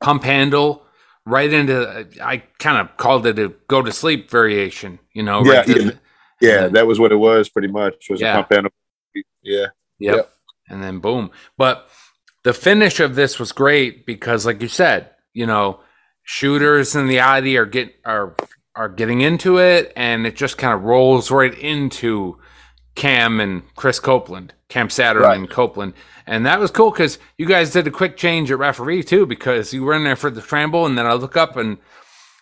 pump handle, right into I kind of called it a go to sleep variation, you know. Yeah, right yeah, yeah, that was what it was pretty much. Was yeah. a pump Yeah. Yep. yep. And then boom. But the finish of this was great because like you said, you know, shooters in the Audi are get are are getting into it and it just kind of rolls right into Cam and Chris Copeland, Cam Saturn right. and Copeland. And that was cool because you guys did a quick change at referee too, because you were in there for the tramble and then I look up and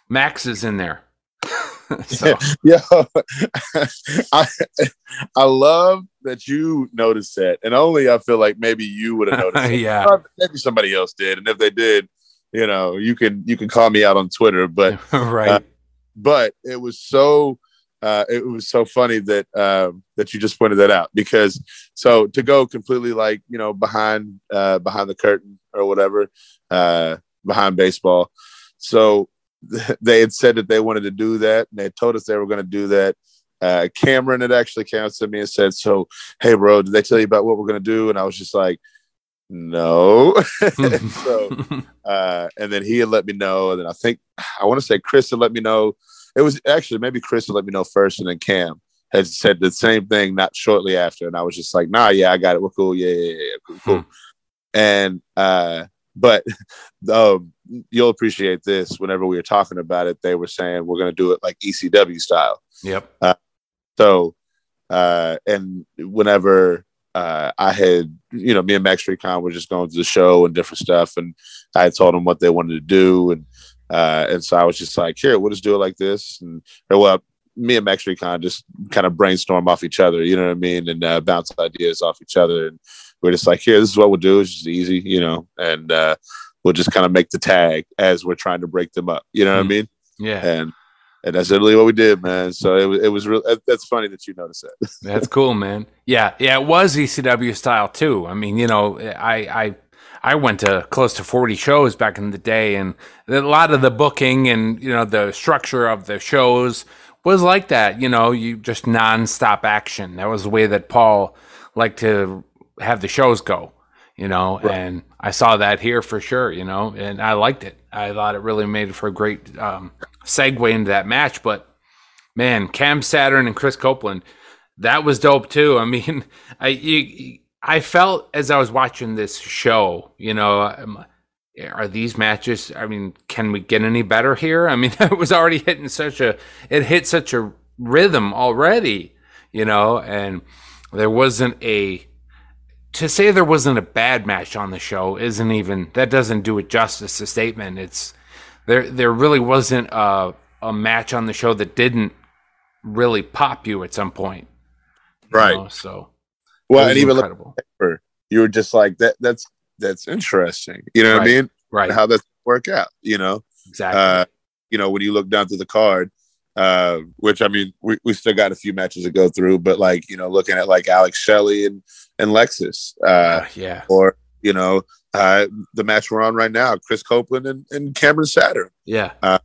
Max is in there. <laughs> so. <laughs> Yeah, <laughs> I I love that you noticed that, and only I feel like maybe you would have noticed. yeah, maybe somebody else did, and if they did, you know, you can you can call me out on Twitter, but right. Uh, but it was so uh, it was so funny that uh, that you just pointed that out because so to go completely like you know behind uh, behind the curtain or whatever uh, behind baseball. So <laughs> they had said that they wanted to do that, and they told us they were going to do that. Uh, Cameron had actually came to me and said, "So, hey, bro, did they tell you about what we're going to do?" And I was just like, "No." <laughs> so, <laughs> uh, and then he had let me know, and then I think I want to say Chris had let me know it was actually maybe Chris would let me know first, and then Cam had said the same thing not shortly after, and I was just like, "Nah, yeah, I got it. We're cool. Yeah, yeah, yeah, cool." cool. Hmm. And uh, but <laughs> um, you'll appreciate this. Whenever we were talking about it, they were saying we're going to do it like ECW style. Yep. Uh, so, uh, and whenever uh, I had, you know, me and Max Recon were just going to the show and different stuff, and I had told them what they wanted to do, and uh, and so I was just like, here, we'll just do it like this. And or, well, me and Max Recon just kind of brainstorm off each other, you know what I mean? And uh, bounce ideas off each other. And we're just like, here, this is what we'll do. It's just easy, you know, and uh, we'll just kind of make the tag as we're trying to break them up. You know what mm. I mean? Yeah. And and that's literally what we did, man. So it was it was real. That's funny that you noticed that. that's cool, man. Yeah, yeah, it was ECW style too. I mean, you know, I I I went to close to 40 shows back in the day, and a lot of the booking and you know the structure of the shows was like that. You know, you just nonstop action. That was the way that Paul liked to have the shows go. You know, right. and I saw that here for sure. You know, and I liked it. I thought it really made for a great um, segue into that match. But man, Cam Saturn and Chris Copeland, that was dope too. I mean, <laughs> I you, I felt as I was watching this show, you know, um, are these matches? I mean, can we get any better here? I mean, <laughs> it was already hitting such a, it hit such a rhythm already, you know, and there wasn't a, to say there wasn't a bad match on the show isn't even, that doesn't do it justice to statement. It's, there, there really wasn't a, a match on the show that didn't really pop you at some point. Right. Know? So, well, and even incredible. Paper, you were just like that. That's that's interesting. You know right. what I mean? Right. How that work out? You know exactly. Uh, you know when you look down to the card, Uh, which I mean, we, we still got a few matches to go through, but like you know, looking at like Alex Shelley and and Lexus, uh, uh, yeah, or you know, uh, the match we're on right now, Chris Copeland and, and Cameron Saturn, yeah, uh,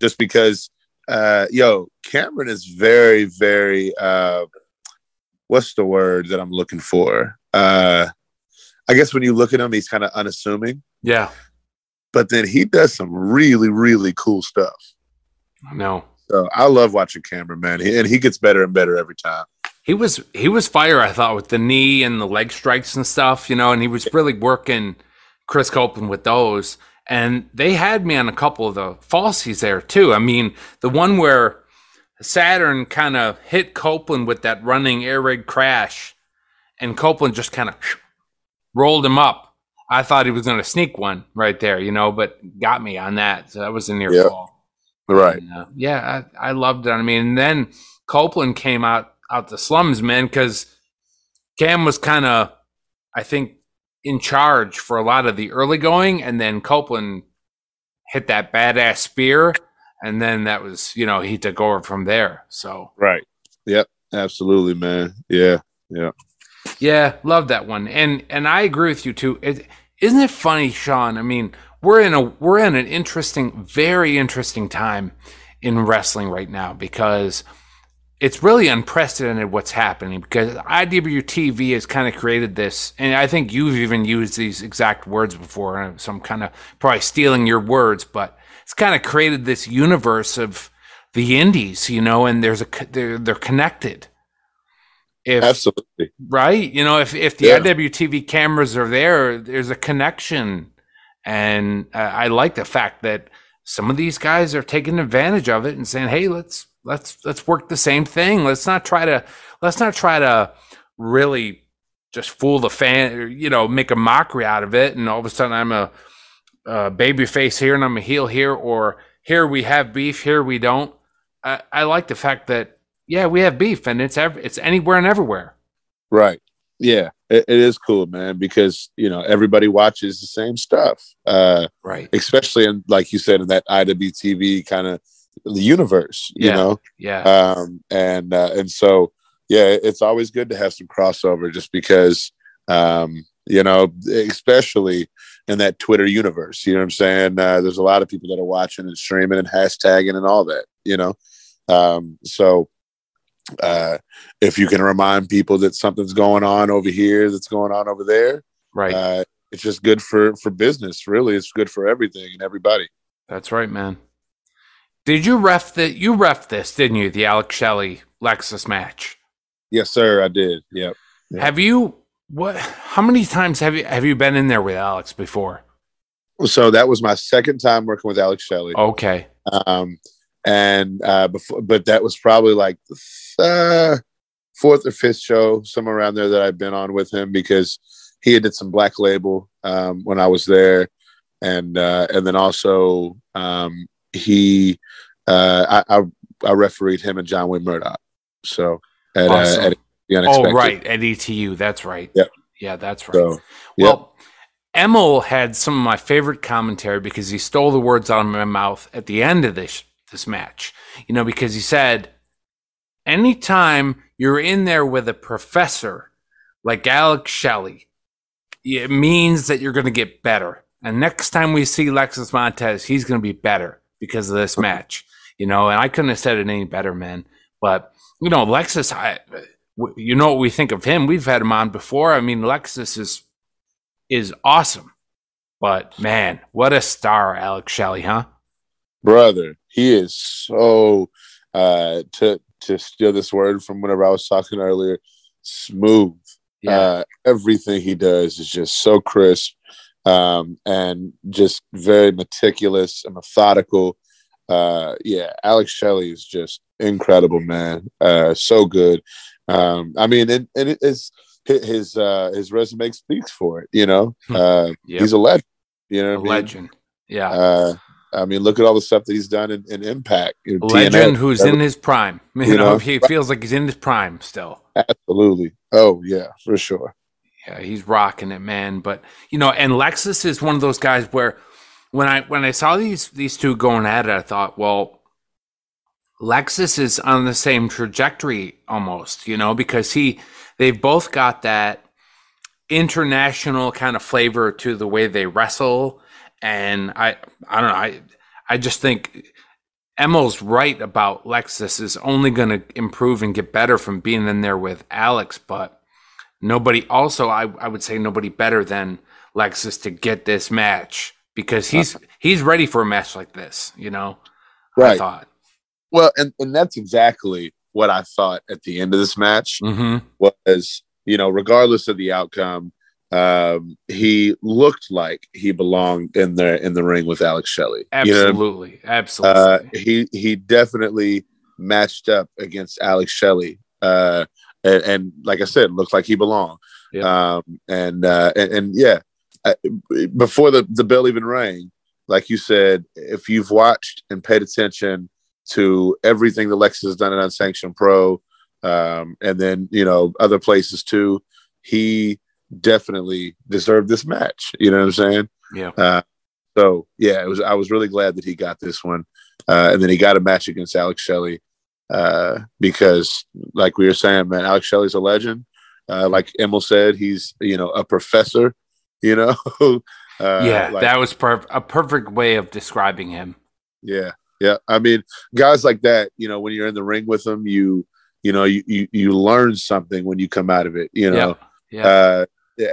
just because, uh, yo, Cameron is very, very, uh, what's the word that I'm looking for? Uh, I guess when you look at him, he's kind of unassuming. Yeah, but then he does some really, really cool stuff. No. So I love watching Cameron, man, he, and he gets better and better every time. He was he was fire, I thought, with the knee and the leg strikes and stuff, you know, and he was really working Chris Copeland with those. And they had me on a couple of the falsies there too. I mean, the one where Saturn kind of hit Copeland with that running air raid crash, and Copeland just kind of rolled him up. I thought he was going to sneak one right there, you know, but got me on that. So that was a near yep. fall. Right. And, uh, yeah, I, I, loved it. I mean, and then Copeland came out out the slums, man, because Cam was kind of, I think, in charge for a lot of the early going, and then Copeland hit that badass spear, and then that was, you know, he took over from there. So right. Yep. Absolutely, man. Yeah. Yeah. Yeah, love that one, and and I agree with you too. It, isn't it funny, Sean? I mean, we're in a we're in an interesting, very interesting time in wrestling right now because it's really unprecedented what's happening because IWTV has kind of created this, and I think you've even used these exact words before. So I'm kind of probably stealing your words, but it's kind of created this universe of the indies, you know, and there's a they're they're connected. If, Absolutely. Right? You know, if if the yeah. IWTV cameras are there, there's a connection and uh, I like the fact that some of these guys are taking advantage of it and saying, "Hey, let's let's let's work the same thing. Let's not try to let's not try to really just fool the fan, or, you know, make a mockery out of it, and all of a sudden I'm a, a baby face here and I'm a heel here, or here we have beef, here we don't. I, I like the fact that yeah, we have beef, and it's ev- it's anywhere and everywhere. Right. Yeah, it, it is cool, man, because you know everybody watches the same stuff, uh, right? Especially in, like you said, in that IWTV kind of the universe, you yeah. know, yeah. Um, and uh, and so yeah, it's always good to have some crossover, just because, um, you know, especially in that Twitter universe. You know what I'm saying? Uh, there's a lot of people that are watching and streaming and hashtagging and all that. You know, um, so uh, if you can remind people that something's going on over here that's going on over there right uh, it's just good for for business really it's good for everything and everybody that's right man did you ref that you ref this didn't you the alex shelley lexus match yes sir i did yep, yep. have you what how many times have you have you been in there with alex before so that was my second time working with alex shelley okay um and uh before but that was probably like the uh, fourth or fifth show, somewhere around there that I've been on with him because he had did some black label um, when I was there, and uh, and then also um, he uh, I, I, I refereed him and John Wayne Murdoch. So at, awesome. uh, at Oh right, at ETU. That's right. Yeah, yeah, that's right. So, well. Emil had some of my favorite commentary because he stole the words out of my mouth at the end of this this match. You know, because he said, anytime you're in there with a professor like Alex Shelley, it means that you're going to get better. And next time we see Lexus Montez, he's going to be better because of this match. You know, and I couldn't have said it any better, man. But you know, Lexus, I, you know what we think of him. We've had him on before. I mean, Lexus is is awesome. But man, what a star, Alex Shelley, huh? Brother, he is so uh to to steal this word from whenever I was talking earlier, smooth. Yeah. Uh, everything he does is just so crisp um, and just very meticulous and methodical. Uh, yeah, Alex Shelley is just incredible, man. Uh, so good. Um, I mean, and, and it's his uh, his resume speaks for it. You know, hmm. uh, yep. he's a legend. You know, a legend. Yeah. Uh, I mean, look at all the stuff that he's done in, in Impact. In Legend TNA, who's in his prime. <laughs> You, you know, know, he feels like he's in his prime still. Absolutely. Oh yeah, for sure. Yeah, he's rocking it, man. But you know, and Lexus is one of those guys where when I when I saw these these two going at it, I thought, well, Lexus is on the same trajectory almost, you know, because he they've both got that international kind of flavor to the way they wrestle and I I don't know, I I just think Emil's right about Lexus is only going to improve and get better from being in there with Alex, but nobody also I, I would say nobody better than Lexus to get this match because he's he's ready for a match like this, you know. Right. I thought. Well, and, and that's exactly what I thought at the end of this match mm-hmm. was, you know, regardless of the outcome, um, he looked like he belonged in the in the ring with Alex Shelley. Absolutely, you know? absolutely. Uh, he he definitely matched up against Alex Shelley, uh, and, and, like I said, looked like he belonged. Um, and, uh, and, and yeah, before the the bell even rang, like you said, if you've watched and paid attention to everything that Lexus has done in Unsanctioned Pro, um, and then you know other places too, he definitely deserved this match. You know what I'm saying? Yeah. Uh, so yeah, it was. I was really glad that he got this one, uh, and then he got a match against Alex Shelley uh, because, like we were saying, man, Alex Shelley's a legend. Uh, like Emil said, he's you know a professor. <laughs> You know. <laughs> Uh, yeah, like, that was perf- a perfect way of describing him. Yeah, yeah. I mean, guys like that, you know, when you're in the ring with them, you you know, you you, you learn something when you come out of it. You know, yeah. Uh,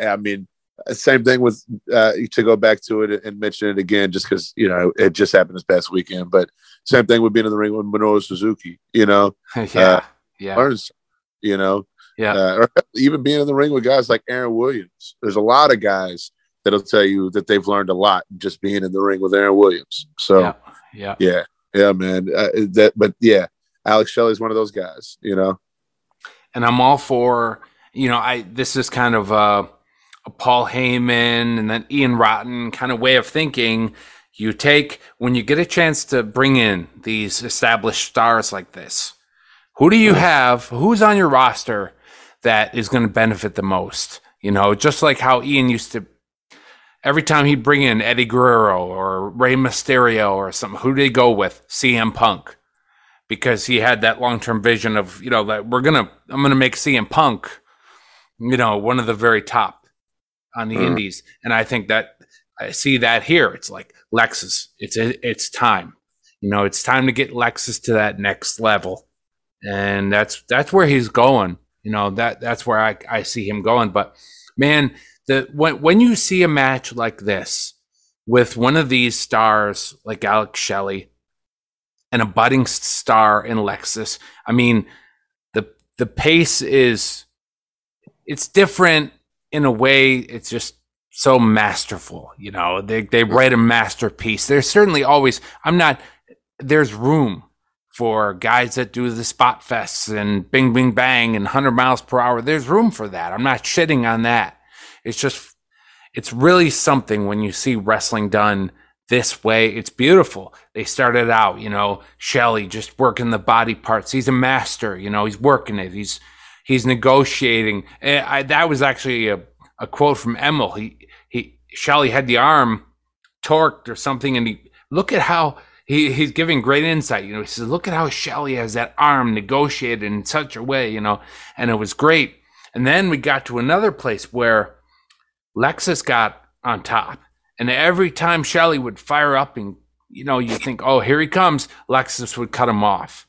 I mean, same thing with uh, to go back to it and mention it again, just because you know it just happened this past weekend. But same thing with being in the ring with Minoru Suzuki. You know, <laughs> yeah, uh, yeah, learns. You know, yeah, uh, or <laughs> even being in the ring with guys like Aaron Williams. There's a lot of guys that'll tell you that they've learned a lot just being in the ring with Aaron Williams. So, yeah, yeah, yeah, yeah man. Uh, that, but yeah, Alex Shelley's one of those guys. You know, and I'm all for you know, I this is kind of a, a Paul Heyman and then Ian Rotten kind of way of thinking. You take when you get a chance to bring in these established stars like this. Who do you have? Who's on your roster that is going to benefit the most? You know, just like how Ian used to every time he'd bring in Eddie Guerrero or Rey Mysterio or something, who did he go with? CM Punk. Because he had that long term vision of, you know, that we're gonna I'm gonna make CM Punk you know, one of the very top on the mm. indies. And I think that I see that here. It's like Lexus. It's it's time. You know, it's time to get Lexus to that next level. And that's that's where he's going. You know, that that's where I, I see him going. But man, the when when you see a match like this with one of these stars like Alex Shelley and a budding star in Lexus, I mean, the the pace is it's different in a way. It's just so masterful. You know, they they write a masterpiece. There's certainly always. I'm not. There's room for guys that do the spot fests and bing bing bang and 100 miles per hour. There's room for that. I'm not shitting on that. It's just it's really something when you see wrestling done this way. It's beautiful. They started out, you know, Shelley just working the body parts. He's a master, you know, he's working it. He's he's negotiating. And I, that was actually a, a quote from Emil. He he Shelley had the arm torqued or something, and he look at how he, he's giving great insight. You know, he says, look at how Shelley has that arm negotiated in such a way, you know, and it was great. And then we got to another place where Lexus got on top. And every time Shelley would fire up and, you know, you think, oh, here he comes, Lexus would cut him off.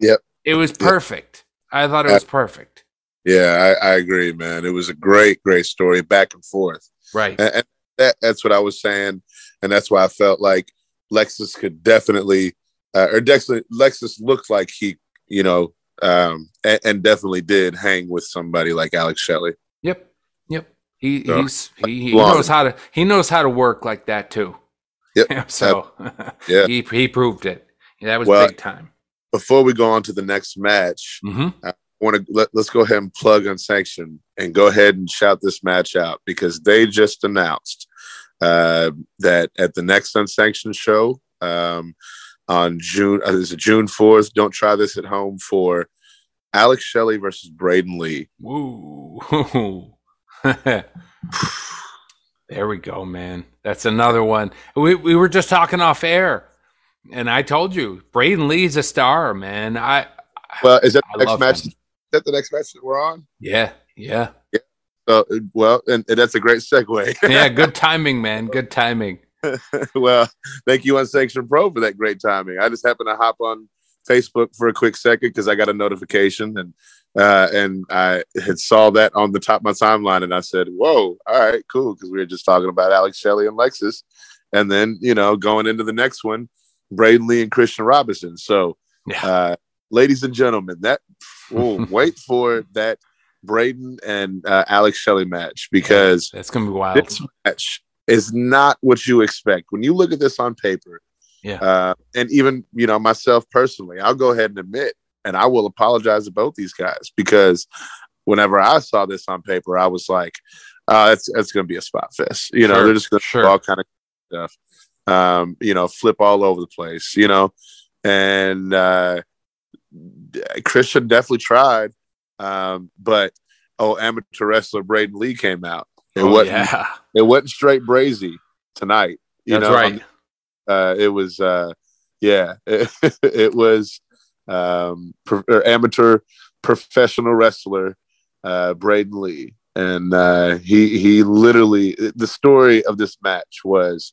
Yep. It was perfect. I thought it was perfect. Yeah, I, I, agree, man. It was a great, great story, back and forth. Right. And, and that, that's what I was saying, and that's why I felt like Lexus could definitely, uh, or Dexter, Lexus looked like he, you know, um, and, and, definitely did hang with somebody like Alex Shelley. Yep. He he's he, he knows how to he knows how to work like that too. Yep. <laughs> so <laughs> yeah, he he proved it. That was well, big time before we go on to the next match, mm-hmm. I want to let, us go ahead and plug Unsanctioned and go ahead and shout this match out because they just announced uh, that at the next unsanctioned show um, on June, uh, is it June fourth? Don't try this at home for Alex Shelley versus Braden Lee. Woo! <laughs> <laughs> there we go, man. That's another one. We we were just talking off air And I told you, Braden Lee's a star, man. I well, is that the I next match? Him. Is that the next match that we're on? Yeah, yeah. yeah. So, well, and, and that's a great segue. <laughs> yeah, good <laughs> timing, man. Good timing. well, thank you, Unsanctioned Pro, for that great timing. I just happened to hop on Facebook for a quick second because I got a notification and uh, and I had saw that on the top of my timeline, and I said, "Whoa, all right, cool," because we were just talking about Alex Shelley and Lexus, and then you know going into the next one, Braden Lee and Christian Robinson. So, yeah. uh, ladies and gentlemen, that <laughs> oh, wait for that Braden and uh, Alex Shelley match because that's gonna be wild. This match is not what you expect when you look at this on paper. Yeah, uh, and even you know myself personally, I'll go ahead and admit, and I will apologize to both these guys because whenever I saw this on paper, I was like, uh, it's it's gonna be a spot fest. You know, sure, they're just gonna sure. all kind of stuff. Um, you know, flip all over the place. You know, and uh, Christian definitely tried, um, but oh, amateur wrestler Braden Lee came out. It oh, wasn't. Yeah. It wasn't straight brazy tonight. You That's know, right. Uh, it was. Uh, yeah, <laughs> it, it was um, pro- amateur professional wrestler uh, Braden Lee, and uh, he he literally the story of this match was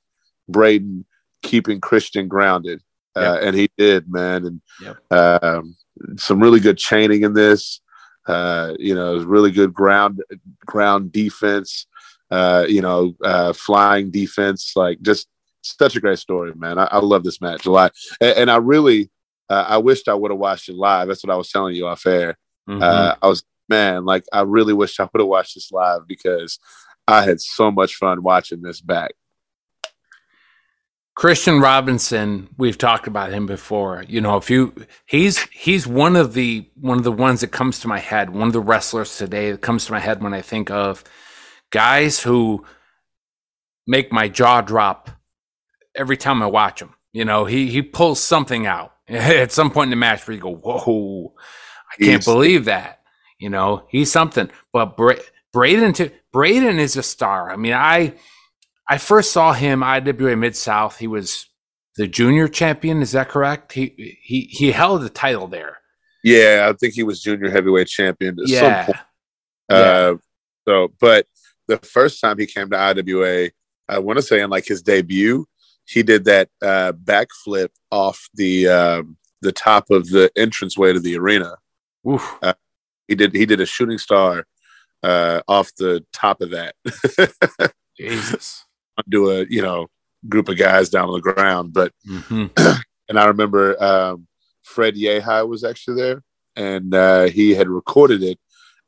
Braden keeping Christian grounded, uh, and he did, man, and yep. um, some really good chaining in this. Uh, you know, really good ground ground defense. Uh, you know, uh, flying defense. Like just such a great story, man. I, I love this match a lot, and, and I really, uh, I wished I would have watched it live. That's what I was telling you off air. Mm-hmm. Uh, I was man, like I really wish I would have watched this live because I had so much fun watching this back. Christian Robinson, we've talked about him before. You know, if you he's he's one of the one of the ones that comes to my head, one of the wrestlers today that comes to my head when I think of guys who make my jaw drop every time I watch him. You know, he he pulls something out <laughs> at some point in the match where you go, "Whoa, I can't he's, believe that." You know, he's something. But Bra- Braden, to, Braden is a star. I mean, I I first saw him IWA Mid South. He was the junior champion. Is that correct? He he he held the title there. Yeah, I think he was junior heavyweight champion. at yeah. Uh, yeah. So, but the first time he came to IWA, I want to say in like his debut, he did that uh, backflip off the um, the top of the entranceway to the arena. Uh, he did he did a shooting star uh, off the top of that. <laughs> Jesus do a you know group of guys down on the ground. But mm-hmm. <clears throat> and I remember um, Fred Yehi was actually there, and uh, he had recorded it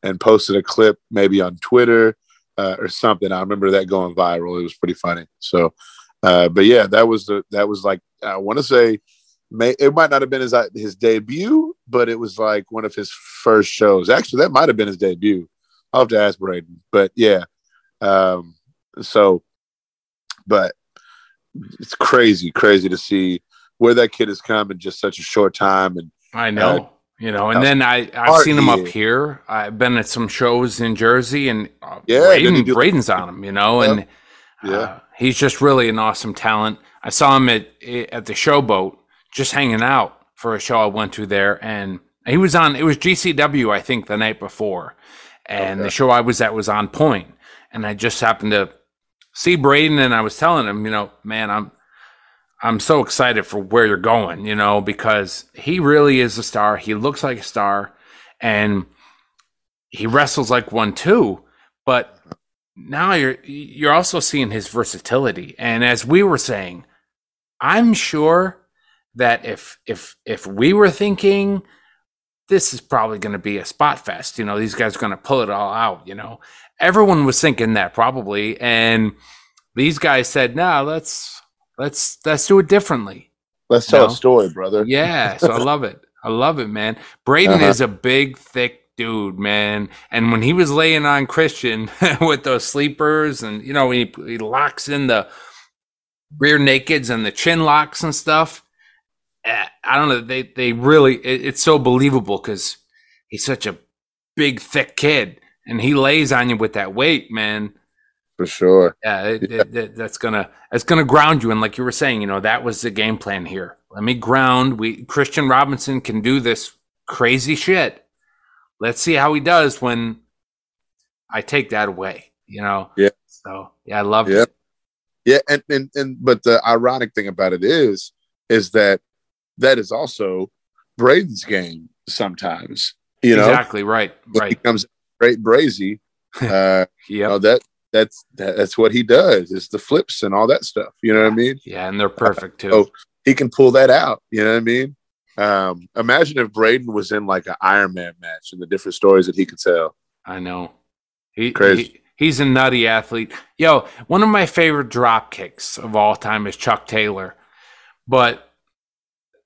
and posted a clip maybe on Twitter uh, or something. I remember that going viral. It was pretty funny. So, uh, but yeah, that was the that was like I want to say. May, it might not have been his uh, his debut, but it was like one of his first shows. Actually, that might have been his debut. I'll have to ask Braden, but yeah. Um, so but it's crazy, crazy to see where that kid has come in just such a short time. And I know, uh, you know, and then I I've seen him up here. I've been at some shows in Jersey, and uh, yeah, Braden, Braden's on him, you know, and uh, yeah, he's just really an awesome talent. I saw him at at the Showboat, just hanging out for a show I went to there, and he was on. It was GCW, I think, the night before, and okay. the show I was at was on point, and I just happened to see Braden and I was telling him, you know, man, I'm I'm so excited for where you're going, you know, because he really is a star. He looks like a star and he wrestles like one too, but now you're you're also seeing his versatility. And as we were saying, I'm sure that if if if we were thinking this is probably going to be a spot fest, you know, these guys are going to pull it all out, you know everyone was thinking that probably, and these guys said, "No, let's let's let's do it differently." Let's tell know? a story, brother. Yeah, so I <laughs> love it. I love it, man. Braden uh-huh. is a big, thick dude, man. And when he was laying on Christian <laughs> with those sleepers, and you know, he, he locks in the rear nakeds and the chin locks and stuff. Eh, I don't know. They they really it, it's so believable because he's such a big, thick kid and he lays on you with that weight, man. For sure. Yeah, it, yeah. It, that's gonna it's gonna ground you. And like you were saying, you know, that was the game plan here. Let me ground. We Christian Robinson can do this crazy shit. Let's see how he does when I take that away. You know. Yeah. So yeah, I love yeah. it. Yeah, and, and and but the ironic thing about it is, is that that is also Braden's game sometimes. You know, exactly right. When right. He comes great brazy. <laughs> Uh, yeah. you know, that that's that, that's what he does. Is the flips and all that stuff. You know what I mean? Yeah, and they're perfect too. So he can pull that out. You know what I mean? Um, imagine if Braden was in like an Iron Man match and the different stories that he could tell. I know. He, Crazy. he he's a nutty athlete. Yo, one of my favorite drop kicks of all time is Chuck Taylor. But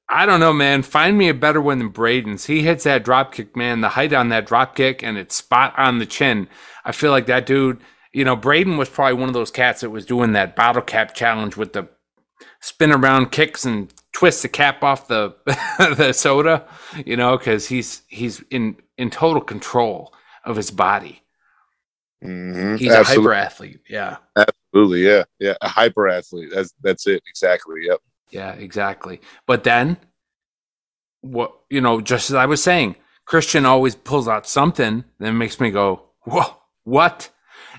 I don't know, man. Find me a better one than Braden's. He hits that drop kick, man. The height on that drop kick and it's spot on the chin. I feel like that dude, you know, Braden was probably one of those cats that was doing that bottle cap challenge with the spin around kicks and twist the cap off the <laughs> the soda, you know, because he's he's in in total control of his body. Mm-hmm. He's a hyper athlete. Yeah. Absolutely. Yeah. Yeah. A hyper athlete. That's that's it. Exactly. Yep. Yeah, exactly. But then what you know, just as I was saying, Christian always pulls out something that makes me go, Whoa, what?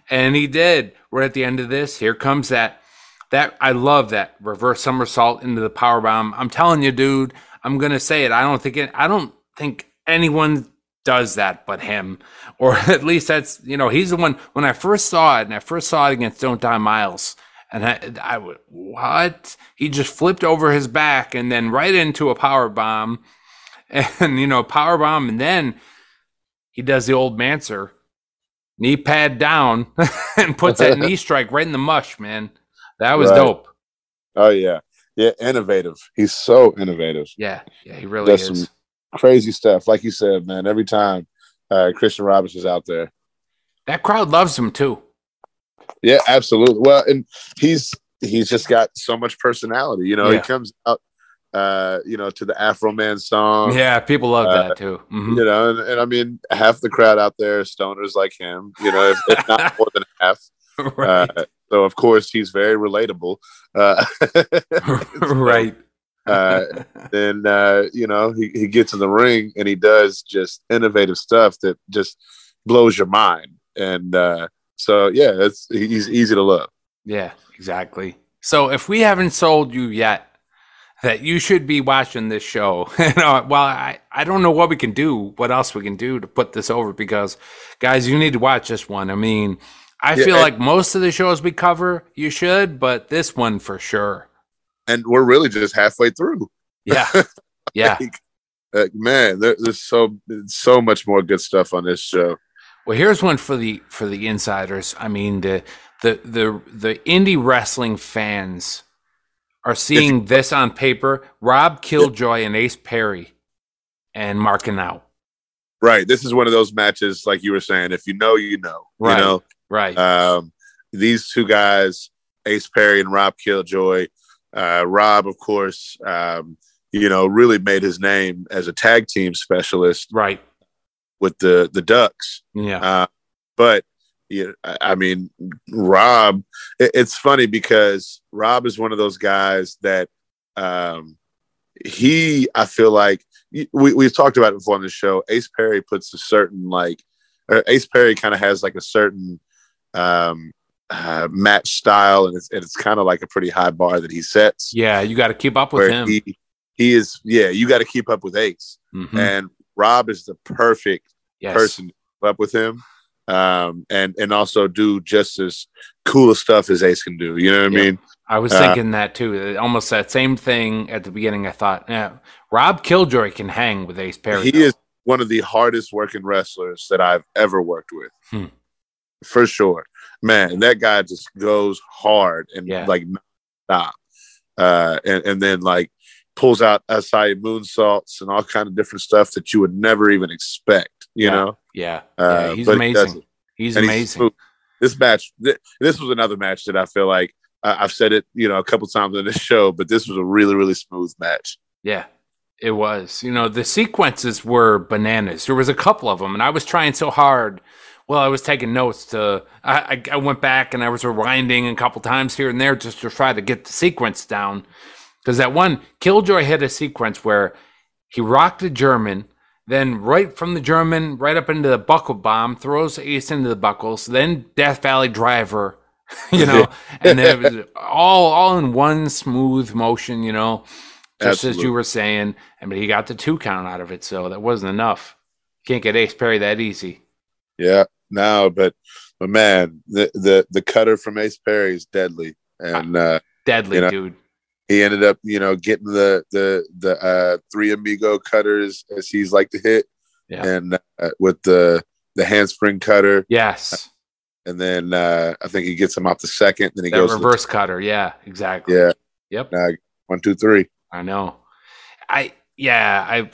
And he did. We're at the end of this, here comes that that I love that reverse somersault into the power bomb. I'm telling you, dude, I'm gonna say it. I don't think it I don't think anyone does that but him. <laughs> Or at least that's you know, he's the one when I first saw it and I first saw it against Don't Die Miles. And I, I would, what? He just flipped over his back and then right into a power bomb, <laughs> and you know, power bomb, and then he does the old Manser, knee pad down, <laughs> and puts that knee strike right in the mush. Man, that was Right. dope. Oh yeah. Yeah. Innovative. He's so innovative. Yeah, yeah, he really Does is. some crazy stuff. Like you said, man. Every time uh, Christian Robinson's out there. That crowd loves him too. Yeah, absolutely. Well, and he's he's just got so much personality. You know, Yeah. he comes out, uh, you know, to the Afroman song. Yeah, people love uh, that too. Mhm. You know, and, and I mean, half the crowd out there is stoners like him. You know, if, if not <laughs> more than half. right, Uh, so of course he's very relatable. Uh, <laughs> <laughs> right. uh, then uh, you know he, he gets in the ring and he does just innovative stuff that just blows your mind. And uh, so yeah, it's he's easy to love. Yeah, exactly. So if we haven't sold you yet that you should be watching this show, <laughs> know, well, I, I don't know what we can do, what else we can do to put this over because, guys, you need to watch this one. I mean, I Yeah, feel and- like most of the shows we cover, you should, but this one for sure. And we're really just halfway through. Yeah. <laughs> Yeah. Uh, man, there, there's so so much more good stuff on this show. Well, here's one for the for the insiders. I mean, the the the the indie wrestling fans are seeing this on paper. Rob Killjoy and Ace Perry and marking out. Right. This is one of those matches, like you were saying. If you know, you know. Right. You know. Right. Um, these two guys, Ace Perry and Rob Killjoy. Uh, Rob, of course, um, you know, really made his name as a tag team specialist right. with the the Ducks. Yeah. Uh, but you I I mean, Rob. it- it's funny because Rob is one of those guys that um, he. I feel like we we've talked about it before on the show. Ace Perry puts a certain like, Ace Perry kind of has like a certain um, uh, match style, and it's and it's kind of like a pretty high bar that he sets. yeah. You got to keep up with him. he he is. Yeah, you got to keep up with Ace, Mhm. and Rob is the perfect yes. person to keep up with him um and and also do just as cool stuff as ace can do you know what i mean I was uh, thinking that too. Almost that same thing at the beginning. I thought, yeah, Rob Killjoy can hang with Ace Perry. he though. is one of the hardest working wrestlers that i've ever worked with Hmm. For sure man that guy just goes hard and Yeah. like stop uh and, and then like pulls out Asai moonsaults and all kind of different stuff that you would never even expect you Yeah. know Yeah. uh, yeah. He's but he amazing. He's and amazing. smooth. this match, th- this was another match that I feel like I I've said it, you know, a couple times on this <laughs> show, but this was a really, really smooth match. Yeah, it was. You know, the sequences were bananas. There was a couple of them, and I was trying so hard. Well, I was taking notes to. I, I, went back and I was rewinding a couple times here and there just to try to get the sequence down. because that one Killjoy had a sequence where he rocked a German, then right from the German right up into the buckle bomb, throws Ace into the buckles, then Death Valley Driver, <laughs> you know, <laughs> and it was all all in one smooth motion, you know, just Absolutely. as you were saying. I mean, he got the two count out of it, so that wasn't enough. Can't get Ace Perry that easy. Yeah, no, but but man, the the the cutter from Ace Perry is deadly, and uh, deadly, you know, dude he ended up, you know, getting the the the uh, three amigo cutters as he's like to hit, yeah. and uh, with the the handspring cutter. Yes. And then uh, I think he gets him off the second. Then he that goes reverse cutter. Yeah, exactly. Yeah. Yep. One, two, three. I know. I yeah. I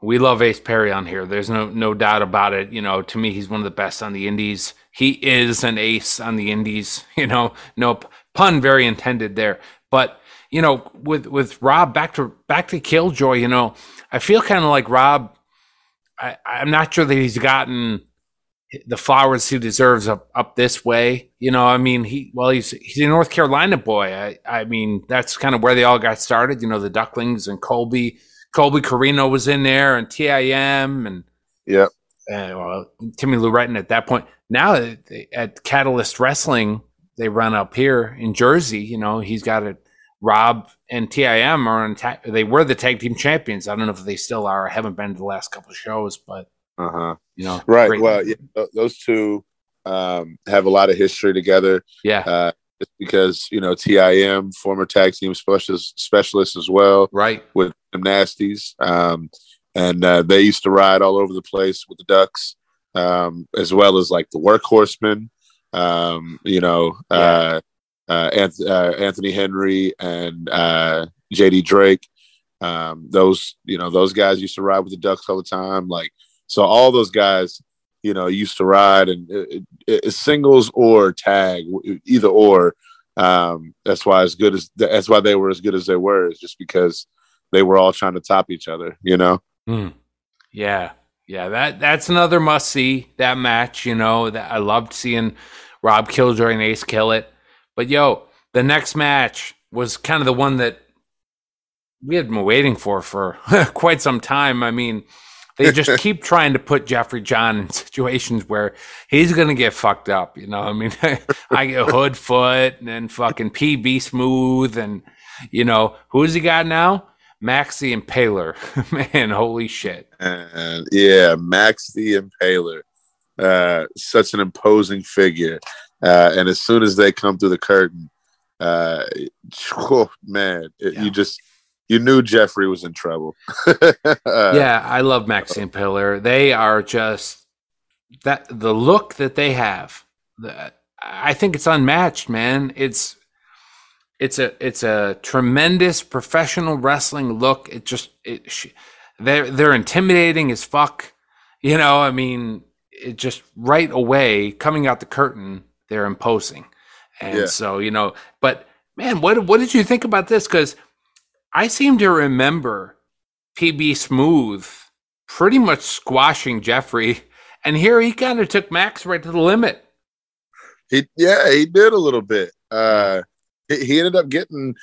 we love Ace Perry on here. There's no no doubt about it. You know, to me, he's one of the best on the Indies. He is an ace on the Indies. <laughs> You know, no pun very intended there. But you know, with with Rob back to back to Killjoy, you know, I feel kind of like Rob. I, I'm not sure that he's gotten the flowers he deserves up up this way. You know, I mean, he well, he's he's a North Carolina boy. I I mean, that's kind of where they all got started. You know, the Ducklings and Colby, Colby Corino was in there, and TIM, and yeah, and well, Timmy Lou Retton at that point. Now at Catalyst Wrestling, they run up here in Jersey. You know, he's got a Rob and TIM are on ta- they were the tag team champions. I don't know if they still are. I haven't been to the last couple of shows, but uh huh. You know, right. Well, yeah, those two um, have a lot of history together. Yeah. Uh, because you know TIM, former tag team specialist specialist as well, right? With nasties, um, and uh, they used to ride all over the place with the Ducks, um, as well as like the Workhorsemen. Um, you know, yeah. uh, uh, Anthony Henry and uh, JD Drake. Um, those you know those guys used to ride with the Ducks all the time. Like so, all those guys you know used to ride and it, it, it, singles or tag, either or. Um, that's why as good as that's why they were as good as they were is just because they were all trying to top each other. You know. Mm. Yeah, yeah. That that's another must see. That match, you know, that I loved seeing Rob Killjoy and Ace kill it. But yo, the next match was kind of the one that we had been waiting for for <laughs> quite some time. I mean, they just <laughs> keep trying to put Jeffrey John in situations where he's gonna get fucked up. You know, I mean, <laughs> I get Hoodfoot and then fucking PB smooth and you know who's he got now? Max the Impaler. <laughs> Man, holy shit. And yeah, Max the Impaler. Uh, such an imposing figure. Uh, and as soon as they come through the curtain, uh, <sighs> oh, man, it, yeah. you just you knew Jeffrey was in trouble. <laughs> yeah, I love Max the Impaler. They are just that the look that they have. The, I think it's unmatched, man. It's it's a it's a tremendous professional wrestling look. It just it they're they're intimidating as fuck. You know, I mean, it just right away coming out the curtain they're imposing. And yeah. so, you know, but man, what what did you think about this? Because I seem to remember PB Smooth pretty much squashing Jeffrey, and here he kind of took Max right to the limit. He yeah, he did a little bit. Uh he, ended up getting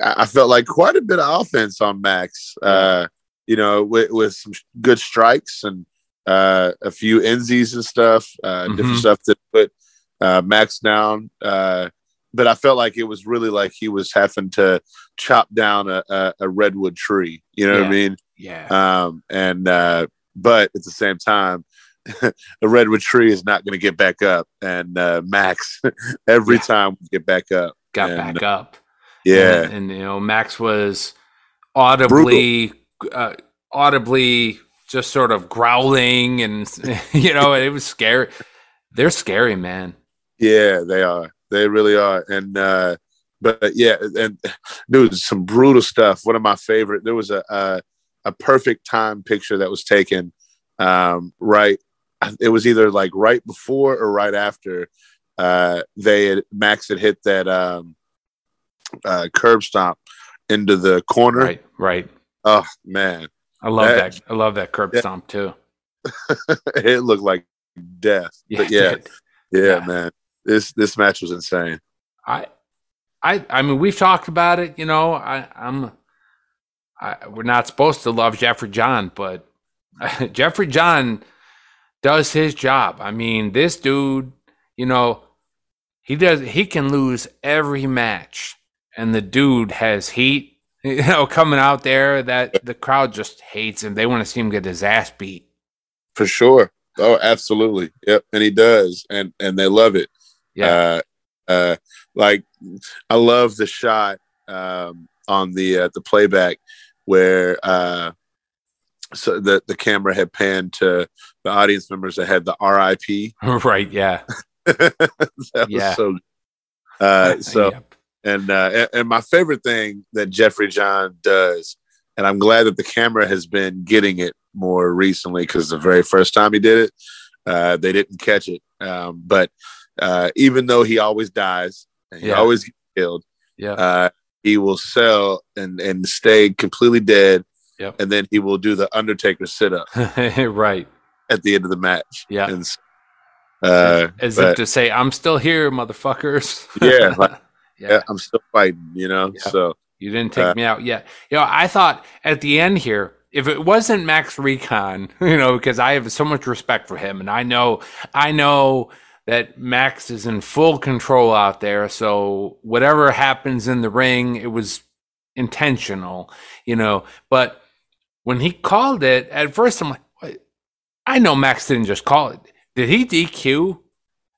I felt like quite a bit of offense on Max. Uh, you know, with, with some good strikes and uh, a few NZs and stuff, uh, mm-hmm. different stuff that put uh, Max down. Uh, but I felt like it was really like he was having to chop down a, a, a redwood tree. You know yeah. what I mean? Yeah. Um, and uh, but at the same time, <laughs> a redwood tree is not going to get back up. And uh, Max, <laughs> every yeah. time we get back up, got and, back up. Yeah, and, and, you know Max was audibly, uh, audibly just sort of growling, and <laughs> you know it was scary. They're scary, man. Yeah, they are. They really are. And uh but yeah, and there was some brutal stuff. One of my favorite. There was a a, a perfect time picture that was taken. Um, right, it was either like right before or right after uh, they had Max had hit that um, uh, curb stomp into the corner. Right, right. Oh man, I love that. that. I love that curb yeah. stomp too. <laughs> it looked like death. Yeah, but yeah, yeah, yeah, man. This this match was insane. I I I mean we've talked about it. You know, I I'm I, we're not supposed to love Jeffrey John, but <laughs> Jeffrey John does his job. I mean, this dude, you know, he does he can lose every match, and the dude has heat. <laughs> You know, coming out there that the crowd just hates him. They want to see him get his ass beat. For sure. Oh, absolutely. Yep, and he does, and and they love it. Yeah. Uh, uh, like I love the shot um, on the uh, the playback where uh, so the the camera had panned to the audience members that had the RIP. <laughs> right. Yeah. <laughs> that yeah. was so. Uh, <laughs> so yep. and, uh, and my favorite thing that Jeffrey John does, and I'm glad that the camera has been getting it more recently because the very first time he did it, uh, they didn't catch it. Um, but uh, even though he always dies, he yeah. always gets killed. Yeah. Uh, he will sell and and stay completely dead. Yep. And then he will do the Undertaker sit up. <laughs> right. At the end of the match. Yeah. And, uh, As but, if to say, I'm still here, motherfuckers. <laughs> yeah, like, yeah. yeah. I'm still fighting, you know? Yep. So you didn't take uh, me out yet. You know, I thought at the end here, if it wasn't Max Recon, <laughs> you know, because I have so much respect for him and I know I know that Max is in full control out there. So whatever happens in the ring, it was intentional, you know. But when he called it, at first I'm like, I know Max didn't just call it. Did he DQ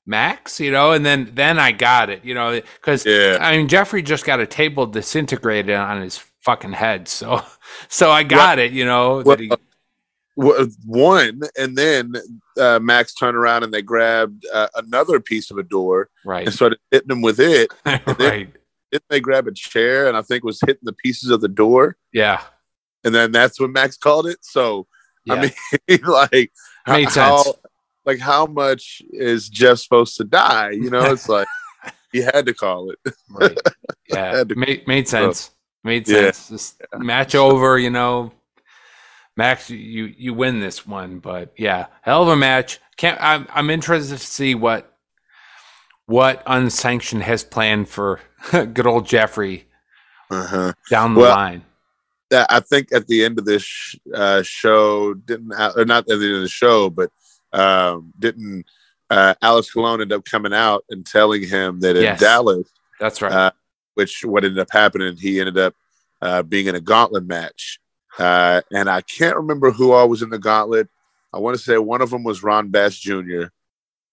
Max? You know, and then then I got it, you know, because yeah. I mean Jeffrey just got a table disintegrated on his fucking head, so <laughs> so I got well, it, you know. Well, he, one, and then uh, Max turned around and they grabbed uh, another piece of a door, right, and started hitting him with it. <laughs> right. Then, then they grab a chair, and I think was hitting the pieces of the door. Yeah, and then that's when Max called it. So yeah. I mean, <laughs> like, made how, sense. Like, how much is Jeff supposed to die? You know, it's like <laughs> he had to call it. right. <laughs> Yeah, made made sense. So, made sense. Yeah. Just match over. You know, Max, you you win this one, but yeah, hell of a match. Can't I'm I'm interested to see what what unsanctioned has planned for <laughs> good old Jeffrey uh-huh. down the well, line. I think at the end of this uh, show, didn't or not at the end of the show, but um, didn't uh, Alex Colon end up coming out and telling him that in yes, Dallas, that's right. Uh, which what ended up happening, he ended up uh, being in a gauntlet match uh, and I can't remember who all was in the gauntlet. I want to say one of them was Ron Bass Jr.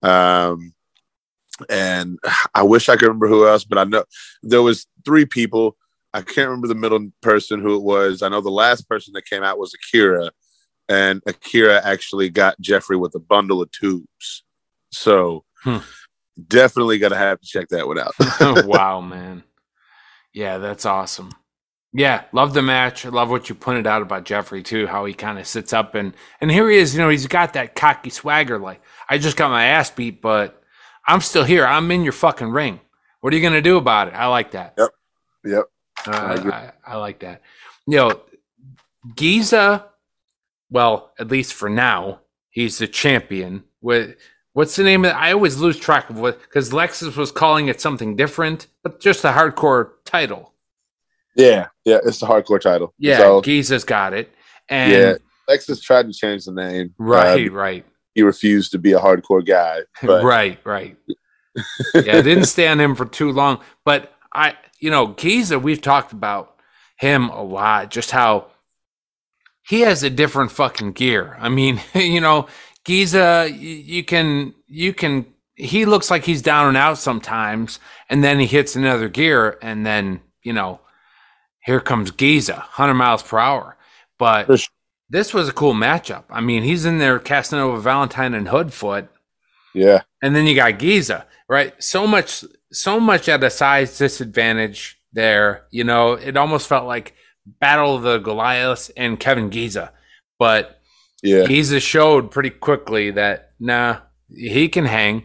Um, and I wish I could remember who else, but I know there was three people. I can't remember the middle person who it was. I know the last person that came out was Akira, and Akira actually got Jeffrey with a bundle of tubes. So hmm. definitely to have to check that one out. <laughs> <laughs> wow, man. Yeah, that's awesome. Yeah, love the match. I love what you pointed out about Jeffrey too, how he kind of sits up and and here he is. You know, he's got that cocky swagger. Like I just got my ass beat, but I'm still here. I'm in your fucking ring. What are you gonna do about it? I like that. Yep. Yep. Uh, I, I, I, like that. You know, Giza. Well, at least for now, he's the champion. With what's the name of it? I always lose track of what because Lexus was calling it something different, but just a hardcore title. Yeah, yeah, it's the hardcore title. Yeah, so, Giza's got it. And yeah, Lexus tried to change the name. Right, uh, right. He refused to be a hardcore guy. <laughs> But. right, right. <laughs> yeah, didn't stand him for too long. But I, you know, Giza, we've talked about him a lot, just how he has a different fucking gear. I mean, <laughs> you know, Giza, you, can, you can, he looks like he's down and out sometimes, and then he hits another gear, and then, you know, here comes Giza, 100 miles per hour. But this was a cool matchup. I mean, he's in there Casanova Valentine and Hoodfoot. Yeah. And then you got Giza, right? So much, so much at a size disadvantage there. You know, it almost felt like Battle of the Goliaths and Kevin Giza. But yeah. Giza showed pretty quickly that, nah, he can hang.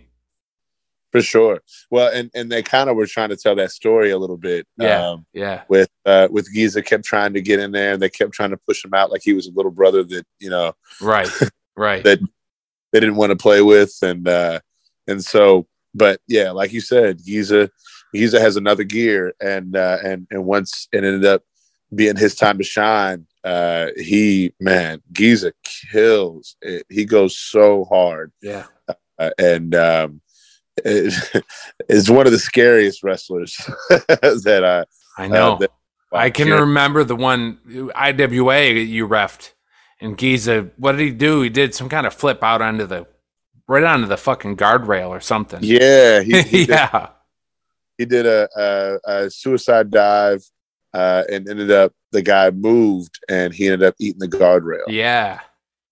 For sure. Well, and and they kind of were trying to tell that story a little bit. Yeah. Um, yeah. With uh, with Giza kept trying to get in there, and they kept trying to push him out like he was a little brother that you know. Right. <laughs> Right. that they didn't want to play with, and uh, and so, but yeah, like you said, Giza Giza has another gear, and uh, and and once it ended up being his time to shine, uh, he man Giza kills. It. He goes so hard. Yeah, uh, and um, it, <laughs> is one of the scariest wrestlers <laughs> that I I know. That, I can remember the one IWA you refed, and Giza. What did he do? He did some kind of flip out onto the right onto the fucking guardrail or something. Yeah, he, <laughs> he yeah. Did, he did a, a, a suicide dive uh, and ended up the guy moved and he ended up eating the guardrail. Yeah.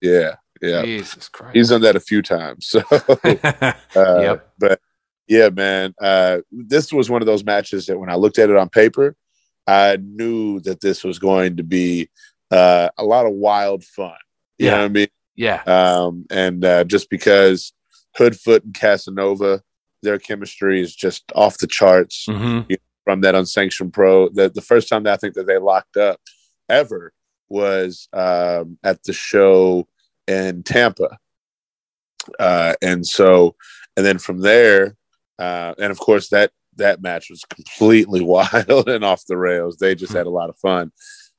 Yeah. Yeah. Jesus Christ. He's done that a few times. So <laughs> uh, yep. but yeah, man. Uh, this was one of those matches that when I looked at it on paper, I knew that this was going to be uh, a lot of wild fun. You yeah. know what I mean? Yeah. Um, and uh, just because Hoodfoot and Casanova, their chemistry is just off the charts. Mm-hmm. You from that unsanctioned pro. The, the first time that I think that they locked up ever was um, at the show in Tampa. Uh, and so, and then from there, uh, and of course that that match was completely <laughs> wild and off the rails. They just had a lot of fun.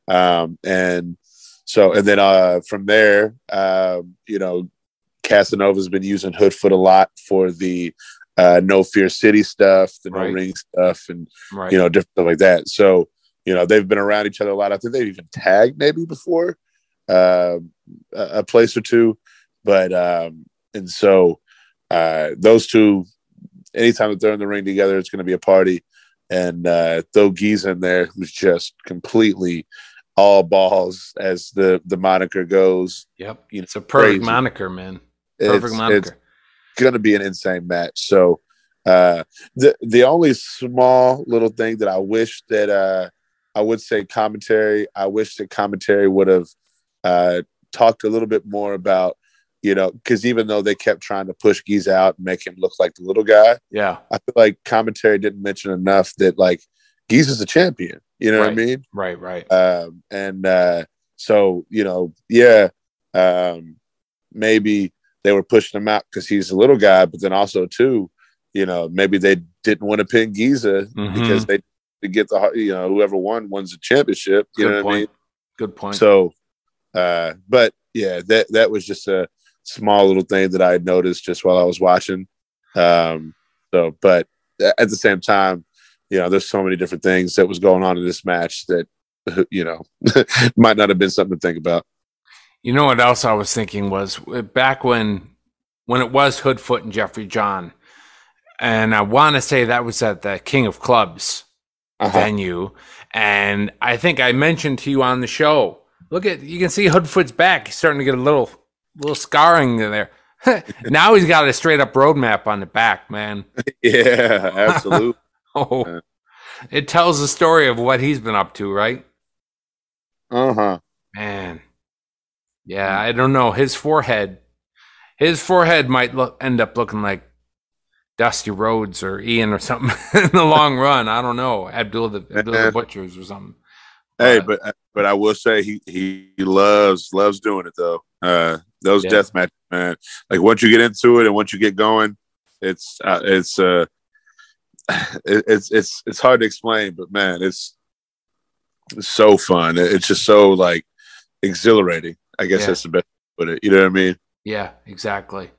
Um, and so, and then uh, from there, uh, you know, Casanova's been using Hoodfoot a lot for the uh, no fear city stuff, the right. no ring stuff, and right. you know different stuff like that. So you know they've been around each other a lot. I think they've even tagged maybe before uh, a place or two, but um, and so uh, those two, anytime that they're in the ring together, it's going to be a party. And uh, throw Giza in there, who's just completely all balls as the the moniker goes. Yep, you know, it's a perfect crazy. moniker, man. Perfect it's, moniker. It's, going to be an insane match. So uh, the the only small little thing that I wish that uh, I would say commentary. I wish that commentary would have uh, talked a little bit more about you know because even though they kept trying to push Giza out and make him look like the little guy, yeah, I feel like commentary didn't mention enough that like Giza is a champion. You know right. what I mean? Right, right. Um, and uh, so you know, yeah, um, maybe they were pushing him out because he's a little guy, but then also too, you know, maybe they didn't want to pin Giza mm-hmm. because they to get the you know whoever won wins the championship. You Good know point. I mean? Good point. So, uh, but yeah, that that was just a small little thing that I had noticed just while I was watching. Um, so, but at the same time, you know, there's so many different things that was going on in this match that you know <laughs> might not have been something to think about. You know what else I was thinking was uh, back when when it was Hoodfoot and Jeffrey John, and I want to say that was at the King of Clubs uh-huh. venue, and I think I mentioned to you on the show. Look at you can see Hoodfoot's back; he's starting to get a little little scarring there. <laughs> now he's got a straight up roadmap on the back, man. <laughs> Yeah, absolutely. <laughs> oh, it tells the story of what he's been up to, right? Uh huh. Man, yeah, I don't know. His forehead, his forehead might look end up looking like Dusty Rhodes or Ian or something <laughs> in the long run. I don't know. Abdul the, Abdul the Butchers or something. Hey, but but I will say he he loves loves doing it though. Uh, those yeah. death matches, man. Like once you get into it and once you get going, it's uh, it's uh <sighs> it, it's it's it's hard to explain, but man, it's, it's so fun. It's just so like exhilarating. I guess yeah. that's the best way to put it. You know what I mean? Yeah, exactly.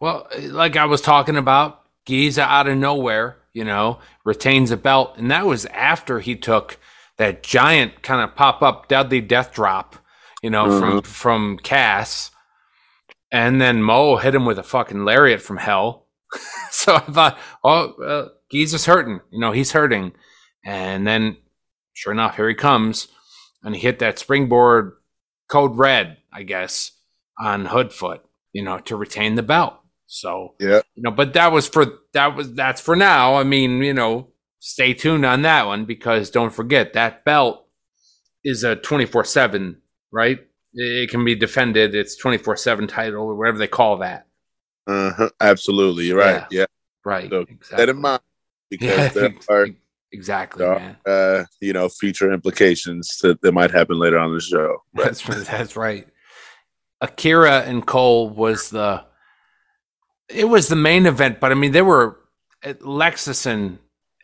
Well, like I was talking about, Giza out of nowhere, you know, retains a belt, and that was after he took that giant kind of pop up deadly death drop, you know, mm-hmm. from from Cass, and then Mo hit him with a fucking lariat from hell. <laughs> so I thought, oh, uh, Giza's hurting, you know, he's hurting, and then sure enough, here he comes, and he hit that springboard code red, I guess, on Hoodfoot, you know, to retain the belt. So yeah, you know, but that was for that was that's for now. I mean, you know, stay tuned on that one because don't forget that belt is a twenty four seven, right? It can be defended. It's twenty four seven title or whatever they call that. Uh-huh. Absolutely, you're right. Yeah, yeah. right. So exactly. that in mind because yeah, there <laughs> are exactly, there are, uh, you know, future implications that, that might happen later on the show. But. That's that's right. Akira and Cole was the it was the main event, but I mean there were eh, Lexus and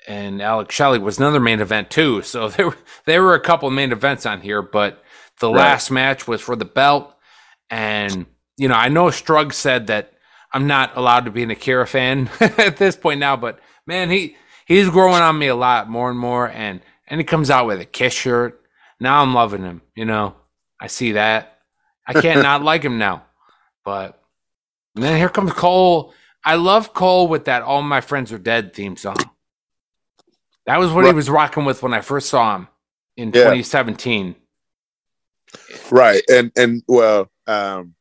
and Alex Shelley was another main event too. <laughs> So there were there were a couple main events on here, but the right. last match was for the belt. And you know, I know Strug said that I'm not allowed to be an Akira fan <laughs> at this point now, but man, he he's growing on me a lot more and more. And and he comes out with a Kiss shirt. Now I'm loving him. You know, I see that. I can't not like him now. But then here comes Cole. I love Cole with that "All My Friends Are Dead" theme song. That was what right. he was rocking with when I first saw him in yeah. 2017. Right, and and well, um,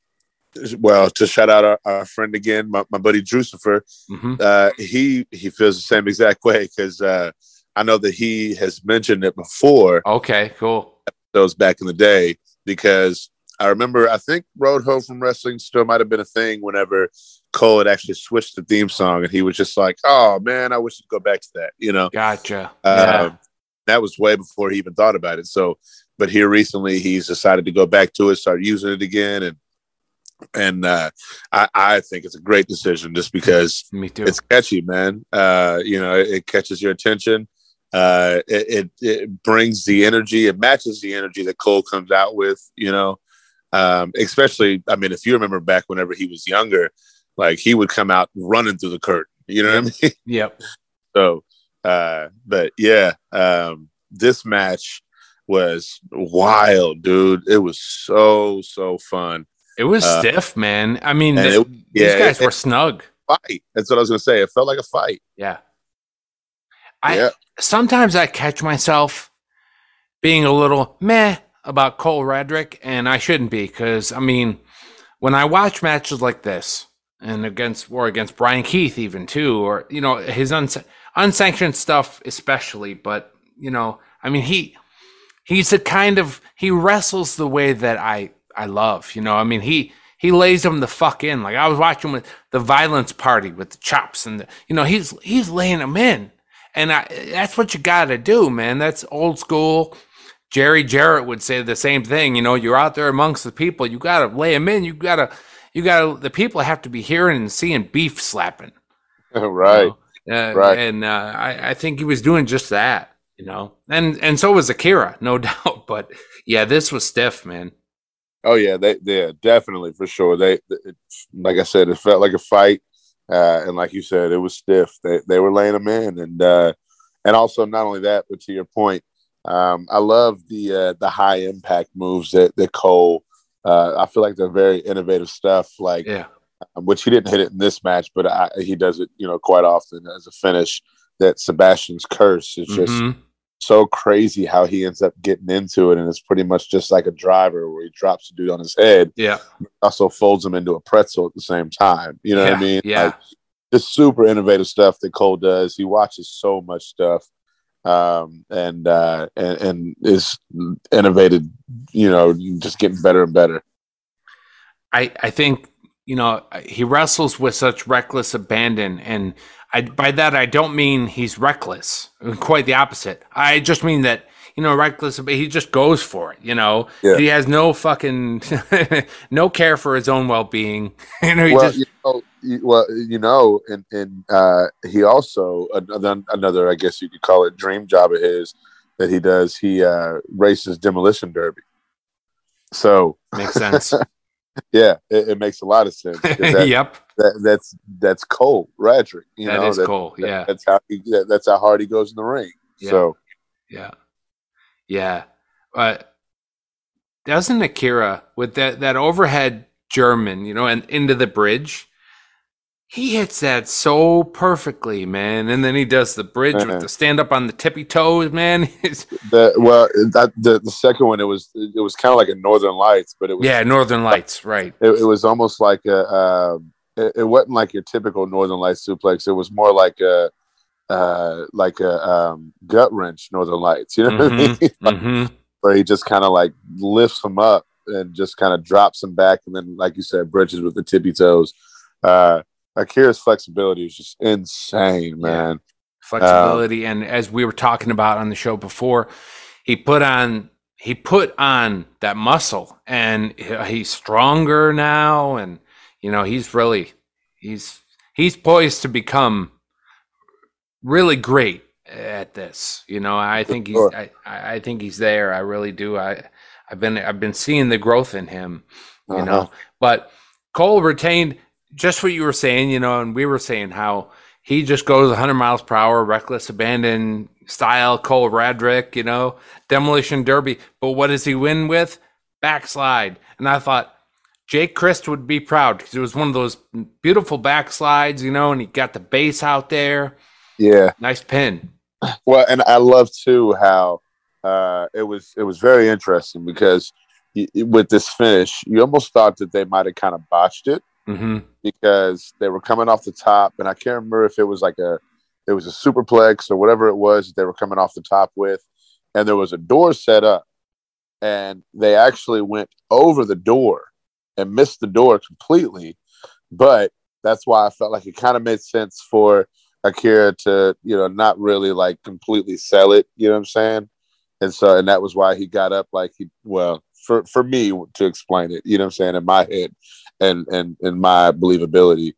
well, to shout out our, our friend again, my, my buddy Drucifer, mm-hmm. uh, he he feels the same exact way because uh, I know that he has mentioned it before. Okay, cool. Those back in the day because I remember I think Road Home from Wrestling still might have been a thing whenever Cole had actually switched the theme song, and he was just like, "Oh man, I wish to go back to that." You know, gotcha. Uh, yeah. That was way before he even thought about it. So, but here recently, he's decided to go back to it, start using it again, and and uh, I, I think it's a great decision just because Me too. it's catchy, man. Uh, you know, it, it, catches your attention. Uh, it, it, it brings the energy. It matches the energy that Cole comes out with. You know, um, especially I mean, if you remember back whenever he was younger, like he would come out running through the curtain. You know what I mean? <laughs> Yep. so, uh, but yeah, um, this match was wild, dude. It was so so fun. It was uh, stiff, man. I mean, the, it, yeah, these guys it, were snug. Fight. That's what I was gonna say. It felt like a fight. Yeah. I yeah. sometimes I catch myself being a little meh about Cole Radrick, and I shouldn't be because I mean, when I watch matches like this, and against or against Bryan Keith even too, or you know his uns- unsanctioned stuff especially. But you know, I mean he he's the kind of he wrestles the way that I I love. You know, I mean he he lays them the fuck in. Like I was watching with the Violence Party with the chops and the you know he's he's laying them in, and I that's what you got to do, man. That's old school. Jerry Jarrett would say the same thing. You know, you're out there amongst the people. You got to lay them in. You got to you got to. the people have to be hearing and seeing beef slapping. <laughs> right. You know? uh, right. And uh, I, I think he was doing just that, you know, and and so was Akira, <laughs> no doubt. But yeah, this was stiff, man. Oh yeah, they yeah definitely for sure. They it, like I said, it felt like a fight, uh, and like you said, it was stiff. They they were laying them in, and uh, and also not only that, but to your point, um, I love the uh, the high impact moves that that Cole uh, I feel like they're very innovative stuff. Like, yeah. Um, which he didn't hit it in this match, but I, he does it, you know, quite often as a finish. That Sebastian's curse is just mm-hmm. so crazy how he ends up getting into it, and it's pretty much just like a driver where he drops the dude on his head. Yeah, also folds him into a pretzel at the same time. You know yeah. what I mean? Yeah, like, just super innovative stuff that Cole does. He watches so much stuff um, and, uh, and and is innovated. You know, just getting better and better. I I think you know he wrestles with such reckless abandon, and I by that I don't mean he's reckless. Quite the opposite. I just mean that you know, reckless. But he just goes for it. You know, yeah. he has no fucking <laughs> no care for his own well being. <laughs> you know, well, just... you know, well, you know, and and uh, he also another, another, I guess you could call it dream job of his that he does. He uh, races demolition derby. So <laughs> makes sense. yeah, it, it, makes a lot of sense. That, yep, that, that's that's Cole Radrick. You that know, is that, Cole. Yeah, that's how he, that's how hard he goes in the ring. Yeah. So yeah, yeah. But doesn't Akira with that that overhead German, you know, and into the bridge? He hits that so perfectly, man. And then he does the bridge with uh-huh. the stand up on the tippy toes, man. <laughs> the, well, that the, the second one, it was it was kind of like a Northern Lights, but it was yeah, Northern Lights, right? It, it was almost like a. Uh, it, it, wasn't like your typical Northern Lights suplex. It was more like a uh, like a um, gut wrench Northern Lights. You know mm-hmm, what I mean? <laughs> mm-hmm. Where he just kind of like lifts him up and just kind of drops him back, and then, like you said, bridges with the tippy toes. Uh, Akira's flexibility is just insane, man. Yeah. Flexibility, um, and as we were talking about on the show before, he put on he put on that muscle, and he's stronger now, and you know he's really he's he's poised to become really great at this. You know, I think he's I, I think he's there. I really do. I I've been I've been seeing the growth in him. You uh-huh. know, but Cole retained just what you were saying. You know, and we were saying how he just goes 100 miles per hour, reckless abandon style. Cole Radrick, you know, demolition derby. But what does he win with? Backslide. And I thought Jake Crist would be proud because it was one of those beautiful backslides, you know, and he got the base out there. Yeah, nice pin. Well, and I love too how uh, it was. It was very interesting because with this finish, you almost thought that they might have kind of botched it mm-hmm. because they were coming off the top, and I can't remember if it was like a it was a superplex or whatever it was that they were coming off the top with, and there was a door set up, and they actually went over the door and missed the door completely, but that's why I felt like it kind of made sense for Akira to, you know, not really like completely sell it, you know what I'm saying? And so, and that was why he got up like he, well, for, for me to explain it, you know what I'm saying, in my head and, and, and my believability,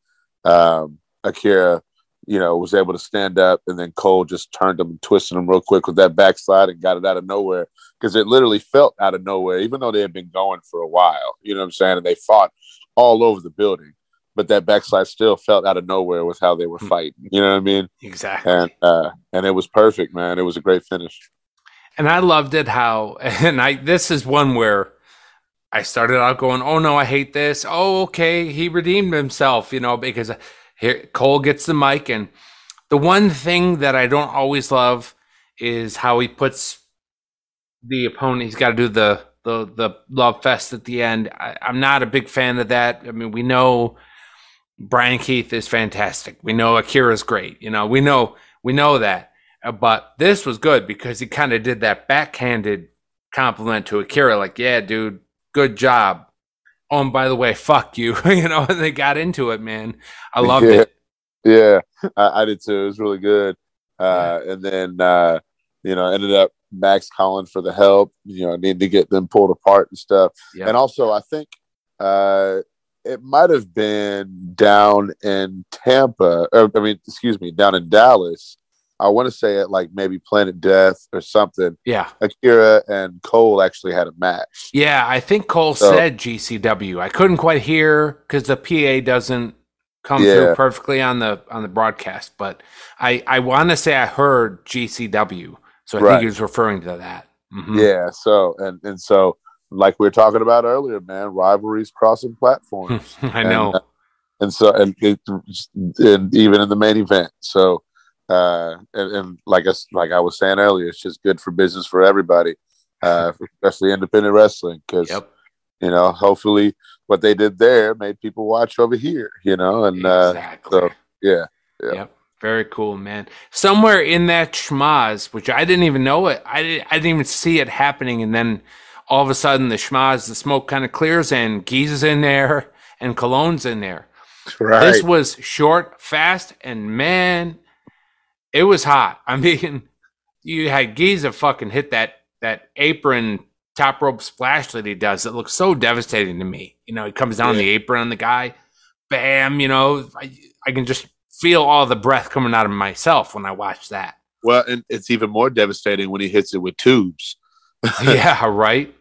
um, Akira, you know, was able to stand up and then Cole just turned him and twisted him real quick with that backslide and got it out of nowhere because it literally felt out of nowhere, even though they had been going for a while, you know what I'm saying? And they fought all over the building but that backslide still felt out of nowhere with how they were hmm. fighting. You know what I mean? Exactly. And uh, and it was perfect, man. It was a great finish. And I loved it how <laughs> and I this is one where I started out going, "Oh no, I hate this." Oh, okay, he redeemed himself, you know, because here Cole gets the mic and the one thing that I don't always love is how he puts the opponent. He's got to do the the the love fest at the end. I, am not a big fan of that. I mean, we know Bryan Keith is fantastic. We know Akira's great. You know, we know we know that. Uh, but this was good because he kind of did that backhanded compliment to Akira, like, "Yeah, dude, good job." Oh, and by the way, fuck you. <laughs> you know, and they got into it, man. I loved yeah. it. Yeah, I, I, did too. It was really good. Uh, yeah. And then, uh, you know, ended up Max calling for the help. You know, needing to get them pulled apart and stuff. And also, I think uh, it might have been down in Tampa. Or, I mean, excuse me, down in Dallas. I want to say it like maybe Planet Death or something. Yeah. Akira and Cole actually had a match. Yeah, I think Cole so, said GCW. I couldn't quite hear because the PA doesn't come yeah. through perfectly on the on the broadcast, but I I want to say I heard GCW, so I right. think he was referring to that. Mm-hmm. Yeah. So and and so like we were talking about earlier, man, rivalries crossing <laughs> platforms. I know. And, uh, and so, and, it, and even in the main event. So, uh, and, and like I, like I was saying earlier, it's just good for business for everybody, uh, <laughs> especially independent wrestling. Cause, yep. you know, hopefully what they did there made people watch over here, you know, and, uh, exactly. uh, so yeah. Yeah. Yep. Very cool, man. Somewhere in that schmaz, which I didn't even know it, I, I didn't even see it happening. And then all of a sudden the schmaz, the smoke kind of clears and Gee's in there and Colon's in there. Right. This was short, fast, and man, it was hot. <laughs> I mean, you had Giza fucking hit that that apron top rope splash that he does. It looks so devastating to me. You know, he comes down yeah. the apron on the guy, bam. You know, I, I can just feel all the breath coming out of myself when I watch that. Well, and it's even more devastating when he hits it with tubes. <laughs> yeah, right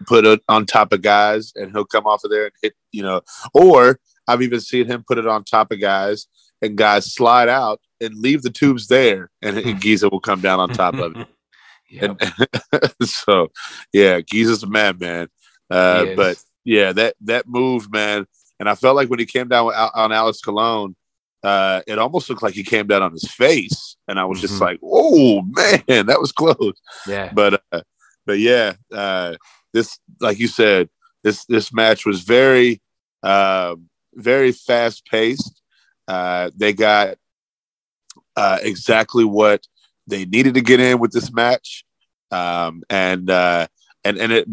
put it on top of guys and he'll come off of there and hit, you know, or I've even seen him put it on top of guys and guys slide out and leave the tubes there and, and Giza will come down on top of it. <laughs> And, <laughs> so, yeah, Giza's a madman. Uh, but yeah, that, that move, man. And I felt like when he came down on Alex Colon, uh, it almost looked like he came down on his face. And I was just mm-hmm. like, oh, man, that was close. Yeah. But, uh, but yeah, uh, this, like you said, this this match was very, uh, very fast paced. Uh, they got uh, exactly what they needed to get in with this match, um, and uh, and and it,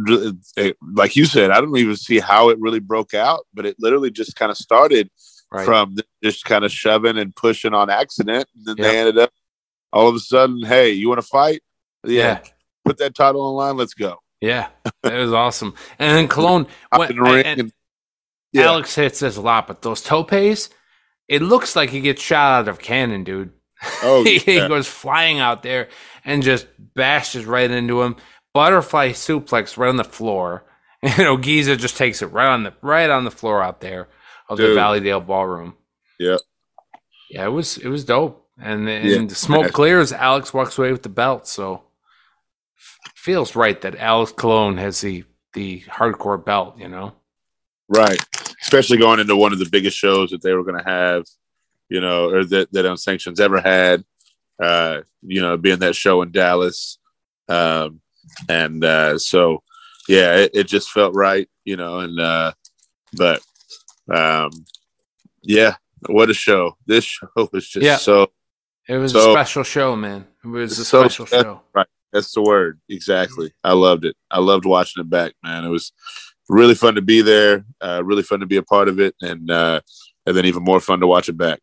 it, like you said, I don't even see how it really broke out, but it literally just kind of started right. from just kind of shoving and pushing on accident, and then yep. they ended up all of a sudden, hey, you want to fight? Yeah, yeah, put that title on line. Let's go. Yeah, that was awesome. And then Colon, and, and yeah. Alex hits this a lot, but those topes, it looks like he gets shot out of cannon, dude. Oh, <laughs> yeah. he goes flying out there and just bashes right into him. Butterfly suplex right on the floor. <laughs> And Ogiza just takes it right on the right on the floor out there of Dude. the Valleydale Ballroom. Yeah, yeah, it was it was dope. And, and yeah. the smoke clears. Alex walks away with the belt. So feels right that Alex Colon has the the hardcore belt. You know, right? Especially going into one of the biggest shows that they were going to have you know, or that that Unsanctioned's ever had. Uh, you know, being that show in Dallas, um, and uh, so yeah, it, it just felt right, you know, and uh, but um, yeah, what a show! This <laughs> show was just yeah. so. It was so, a special show, man. It was a so, special show. Right, that's the word. Exactly. I loved it. I loved watching it back, man. It was really fun to be there. Uh, really fun to be a part of it, and uh, and then even more fun to watch it back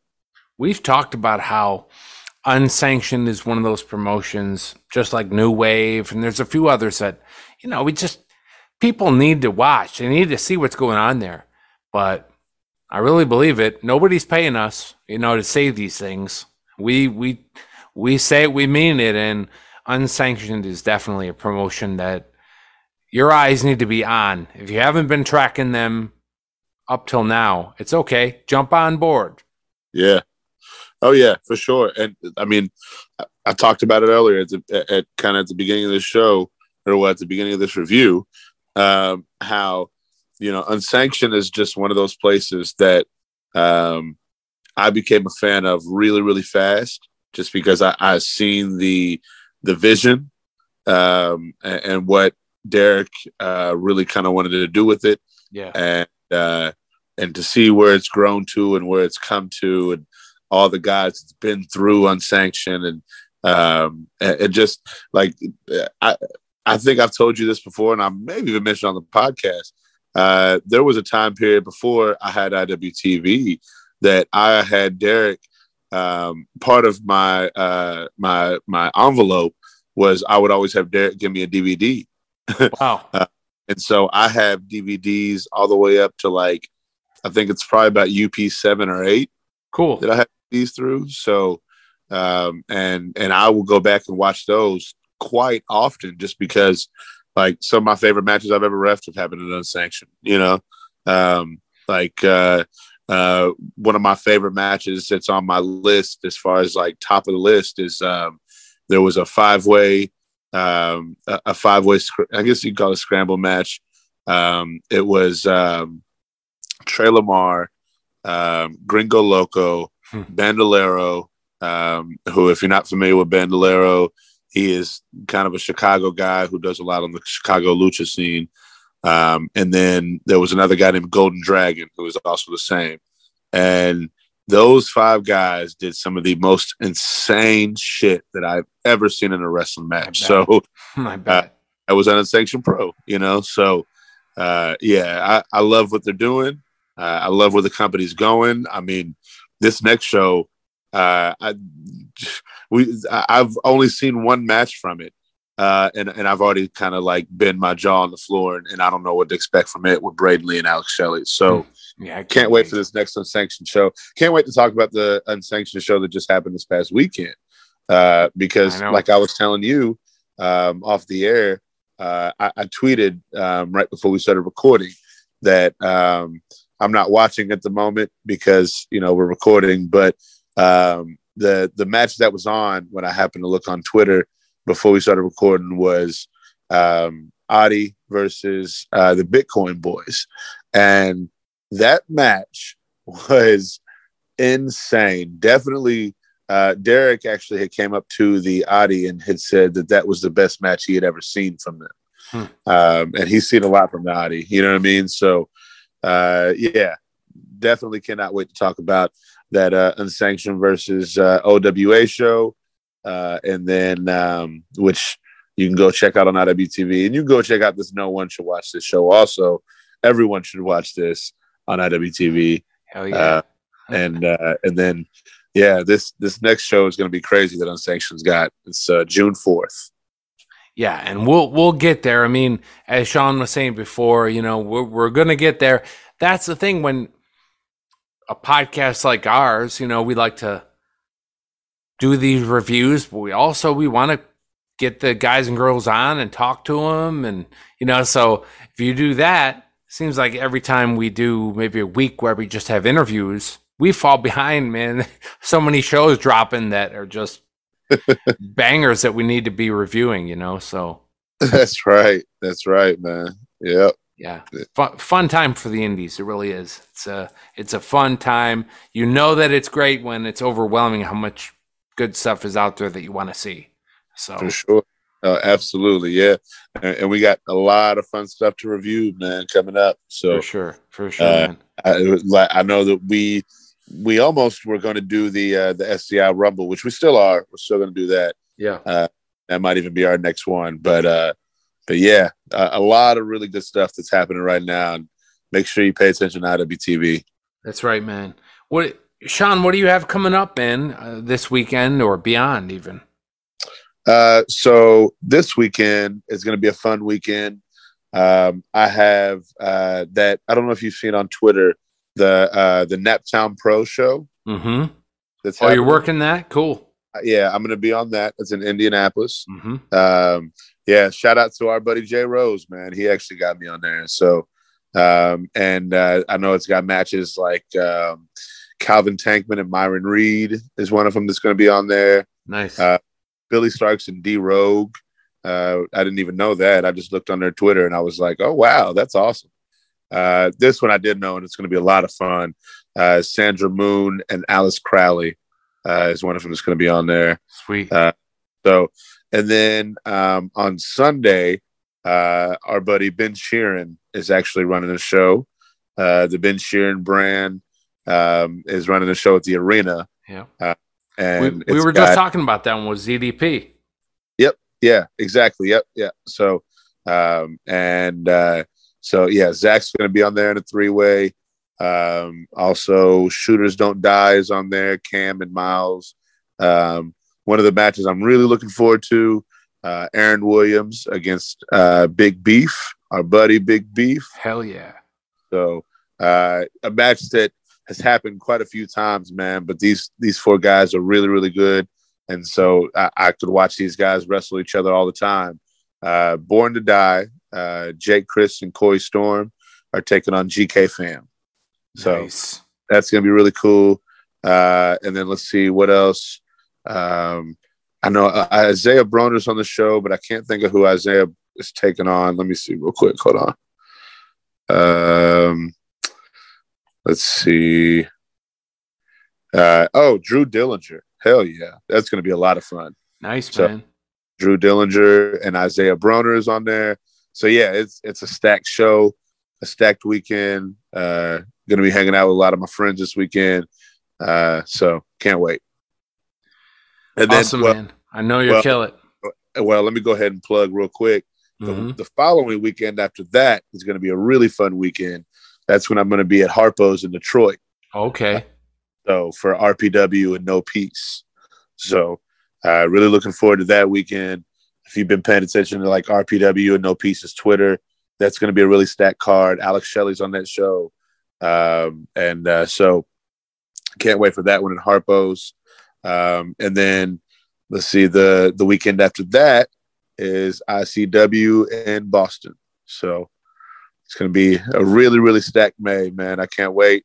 we've talked about how unsanctioned is one of those promotions, just like New Wave, and there's a few others that, you know, we just people need to watch. They need to see what's going on there. But I really believe it. Nobody's paying us, you know, to say these things. We we we say it, we mean it, and unsanctioned is definitely a promotion that your eyes need to be on. If you haven't been tracking them up till now, it's okay. Jump on board. Yeah. Oh yeah, for sure. And I mean, I, I talked about it earlier at, the, at, kind of at the beginning of the show, or at the beginning of this review, um, how you know unsanctioned is just one of those places that um, I became a fan of really, really fast, just because I, I seen the the vision um, and, and what Derek uh, really kind of wanted to do with it. Yeah, and uh, and to see where it's grown to and where it's come to, and all the guys that's been through unsanctioned and um and, just like I I think I've told you this before and I maybe even mentioned on the podcast. Uh, there was a time period before I had IWTV that I had Derek. Um, part of my uh, my my envelope was I would always have Derek give me a DVD. <laughs> Wow. uh, and so I have DVDs all the way up to like I think it's probably about UP seven or eight. Cool. That I have these through. So, um, and and I will go back and watch those quite often, just because like some of my favorite matches I've ever refed have happened in unsanctioned. You know, um, like uh, uh, one of my favorite matches that's on my list as far as like top of the list is um, there was a five way um, a, a five way I guess you call it a scramble match. Um, it was um, Trey Lamar, um, Gringo Loco, hmm. Bandolero, um, who, if you're not familiar with Bandolero, he is kind of a Chicago guy who does a lot on the Chicago lucha scene. Um, and then there was another guy named Golden Dragon who was also the same. And those five guys did some of the most insane shit that I've ever seen in a wrestling match. So <laughs> uh, I was an unsanctioned pro, you know. So uh, yeah, I, I love what they're doing. Uh, I love where the company's going. I mean, this next show, uh, I <laughs> we I've only seen one match from it, uh, and and I've already kind of like been my jaw on the floor, and, and, I don't know what to expect from it with Braden Lee and Alex Shelley. So hmm. yeah, I can't, can't wait for this next unsanctioned show. Can't wait to talk about the unsanctioned show that just happened this past weekend, uh, because I like I was telling you um, off the air, uh, I, I, tweeted um, right before we started recording that. Um, I'm not watching at the moment because you know we're recording. But um, the the match that was on when I happened to look on Twitter before we started recording was um, Adi versus uh, the Bitcoin Boys, and that match was insane. Definitely. Uh, Derek actually had came up to the Adi and had said that that was the best match he had ever seen from them. Hmm. Um, and he's seen a lot from the Adi, you know what I mean? So uh, yeah, definitely cannot wait to talk about that uh, unsanctioned versus uh, OWA show, uh, and then um, which you can go check out on IWTV, and you can go check out this. No one should watch this show. Also, everyone should watch this on IWTV. Hell yeah! Uh, and uh, and then yeah, this this next show is going to be crazy. That unsanctioned's got it's uh, June fourth. Yeah, and we'll we'll get there. I mean, as Sean was saying before, you know, we're we're gonna get there. That's the thing when a podcast like ours, you know, we like to do these reviews, but we also we want to get the guys and girls on and talk to them, and you know, so if you do that, seems like every time we do maybe a week where we just have interviews, we fall behind, man. <laughs> so many shows dropping that are just <laughs> bangers that we need to be reviewing, you know. So that's right. That's right, man. Yep. Yeah. Fun, fun time for the indies. It really is. It's a it's a fun time. You know that it's great when it's overwhelming how much good stuff is out there that you want to see. So for sure. Uh, absolutely, yeah, and, and, we got a lot of fun stuff to review, man, coming up. So for sure, for sure, uh, I, I know that we we almost were going to do the uh, the SCI Rumble, which we still are. We're still going to do that. Yeah, uh, that might even be our next one. But uh, but yeah, a, a lot of really good stuff that's happening right now. And make sure you pay attention to IWTV. That's right, man. What Sean? What do you have coming up, man? Uh, this weekend or beyond, even? Uh, so this weekend is going to be a fun weekend. Um, I have uh, that. I don't know if you've seen on Twitter the uh, the Naptown Pro show. Mm-hmm. That's oh, happening. you're working that? Cool. Uh, yeah, I'm going to be on that. It's in Indianapolis. Mm-hmm. Um, yeah, shout out to our buddy Jay Rose, man. He actually got me on there. So, um, and uh, I know it's got matches like um, Calvin Tankman and Myron Reed is one of them that's going to be on there. Nice. Uh, Billie Starkz and D Rogue. Uh, I didn't even know that. I just looked on their Twitter and I was like, oh wow, that's awesome. Uh, this one I did know, and it's going to be a lot of fun. Uh, Sandra Moon and Alice Crowley uh, is one of them that's going to be on there. Sweet. Uh, so, and then um, on Sunday, uh, our buddy Ben Sheeran is actually running a show. Uh, the Ben Sheeran brand um, is running a show at the arena. Yeah. Uh, and we, we were got, just talking about that one with ZDP. Yep. Yeah. Exactly. Yep. Yeah. So, um, and uh, so yeah, Zach's going to be on there in a three way. Um, also, Shooters Don't Die is on there. Cam and Miles. Um, one of the matches I'm really looking forward to. Uh, Aaron Williams against uh, Big Beef, our buddy Big Beef. Hell yeah! So uh, a match that has happened quite a few times, man. But these these four guys are really really good, and so I, I could watch these guys wrestle each other all the time. Uh, Born to Die uh, Jake Crist and Corey Storm are taking on GK Fam. So nice. that's to be really cool. Uh, and then let's see what else. Um, I know uh, Isaiah Broner's on the show, but I can't think of who Isaiah is taking on. Let me see real quick. Hold on. Um, let's see. Uh, oh, Drew Dillinger. Hell yeah. That's going to be a lot of fun. Nice, so, man. Drew Dillinger and Isaiah Broner is on there so yeah, it's it's a stacked show, a stacked weekend. Uh, gonna be hanging out with a lot of my friends this weekend. Uh, so can't wait. And awesome, then, well, man. I know you'll well, kill it. Well, let me go ahead and plug real quick. Mm-hmm. The, the, following weekend after that is going to be a really fun weekend. That's when I'm going to be at Harpo's in Detroit. Okay. So for RPW and No Peace. So uh, really looking forward to that weekend if you've been paying attention to like RPW and No Peace's Twitter, that's going to be a really stacked card. Alex Shelley's on that show. Um, and uh, so can't wait for that one at Harpo's. Um, and then let's see, the, the weekend after that is ICW in Boston. So it's going to be a really, really stacked May, man. I can't wait.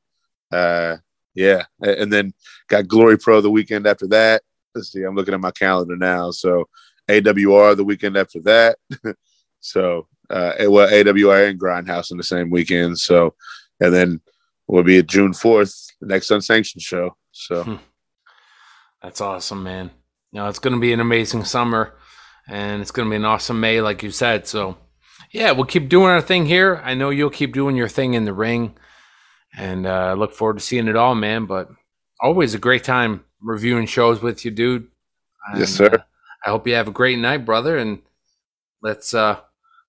Uh, yeah. And then got Glory Pro the weekend after that. Let's see, I'm looking at my calendar now. So AWR the weekend after that. <laughs> so, uh, well, AWR and Grindhouse in the same weekend. So, and then we'll be at June 4th, next unsanctioned show. So, hmm. that's awesome, man. Now it's going to be an amazing summer and it's going to be an awesome May, like you said. So, yeah, we'll keep doing our thing here. I know you'll keep doing your thing in the ring and uh, look forward to seeing it all, man. But always a great time reviewing shows with you, dude. And, yes, sir. Uh, I hope you have a great night, brother, and let's uh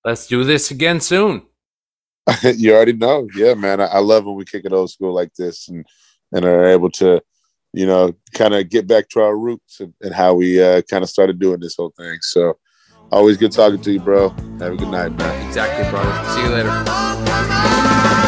let's do this again soon. <laughs> you already know, yeah, man. I, I, love when we kick it old school like this, and and are able to, you know, kind of get back to our roots and, and how we uh, kind of started doing this whole thing. So, always good talking to you, bro. Have a good night, man. Exactly, brother. See you later.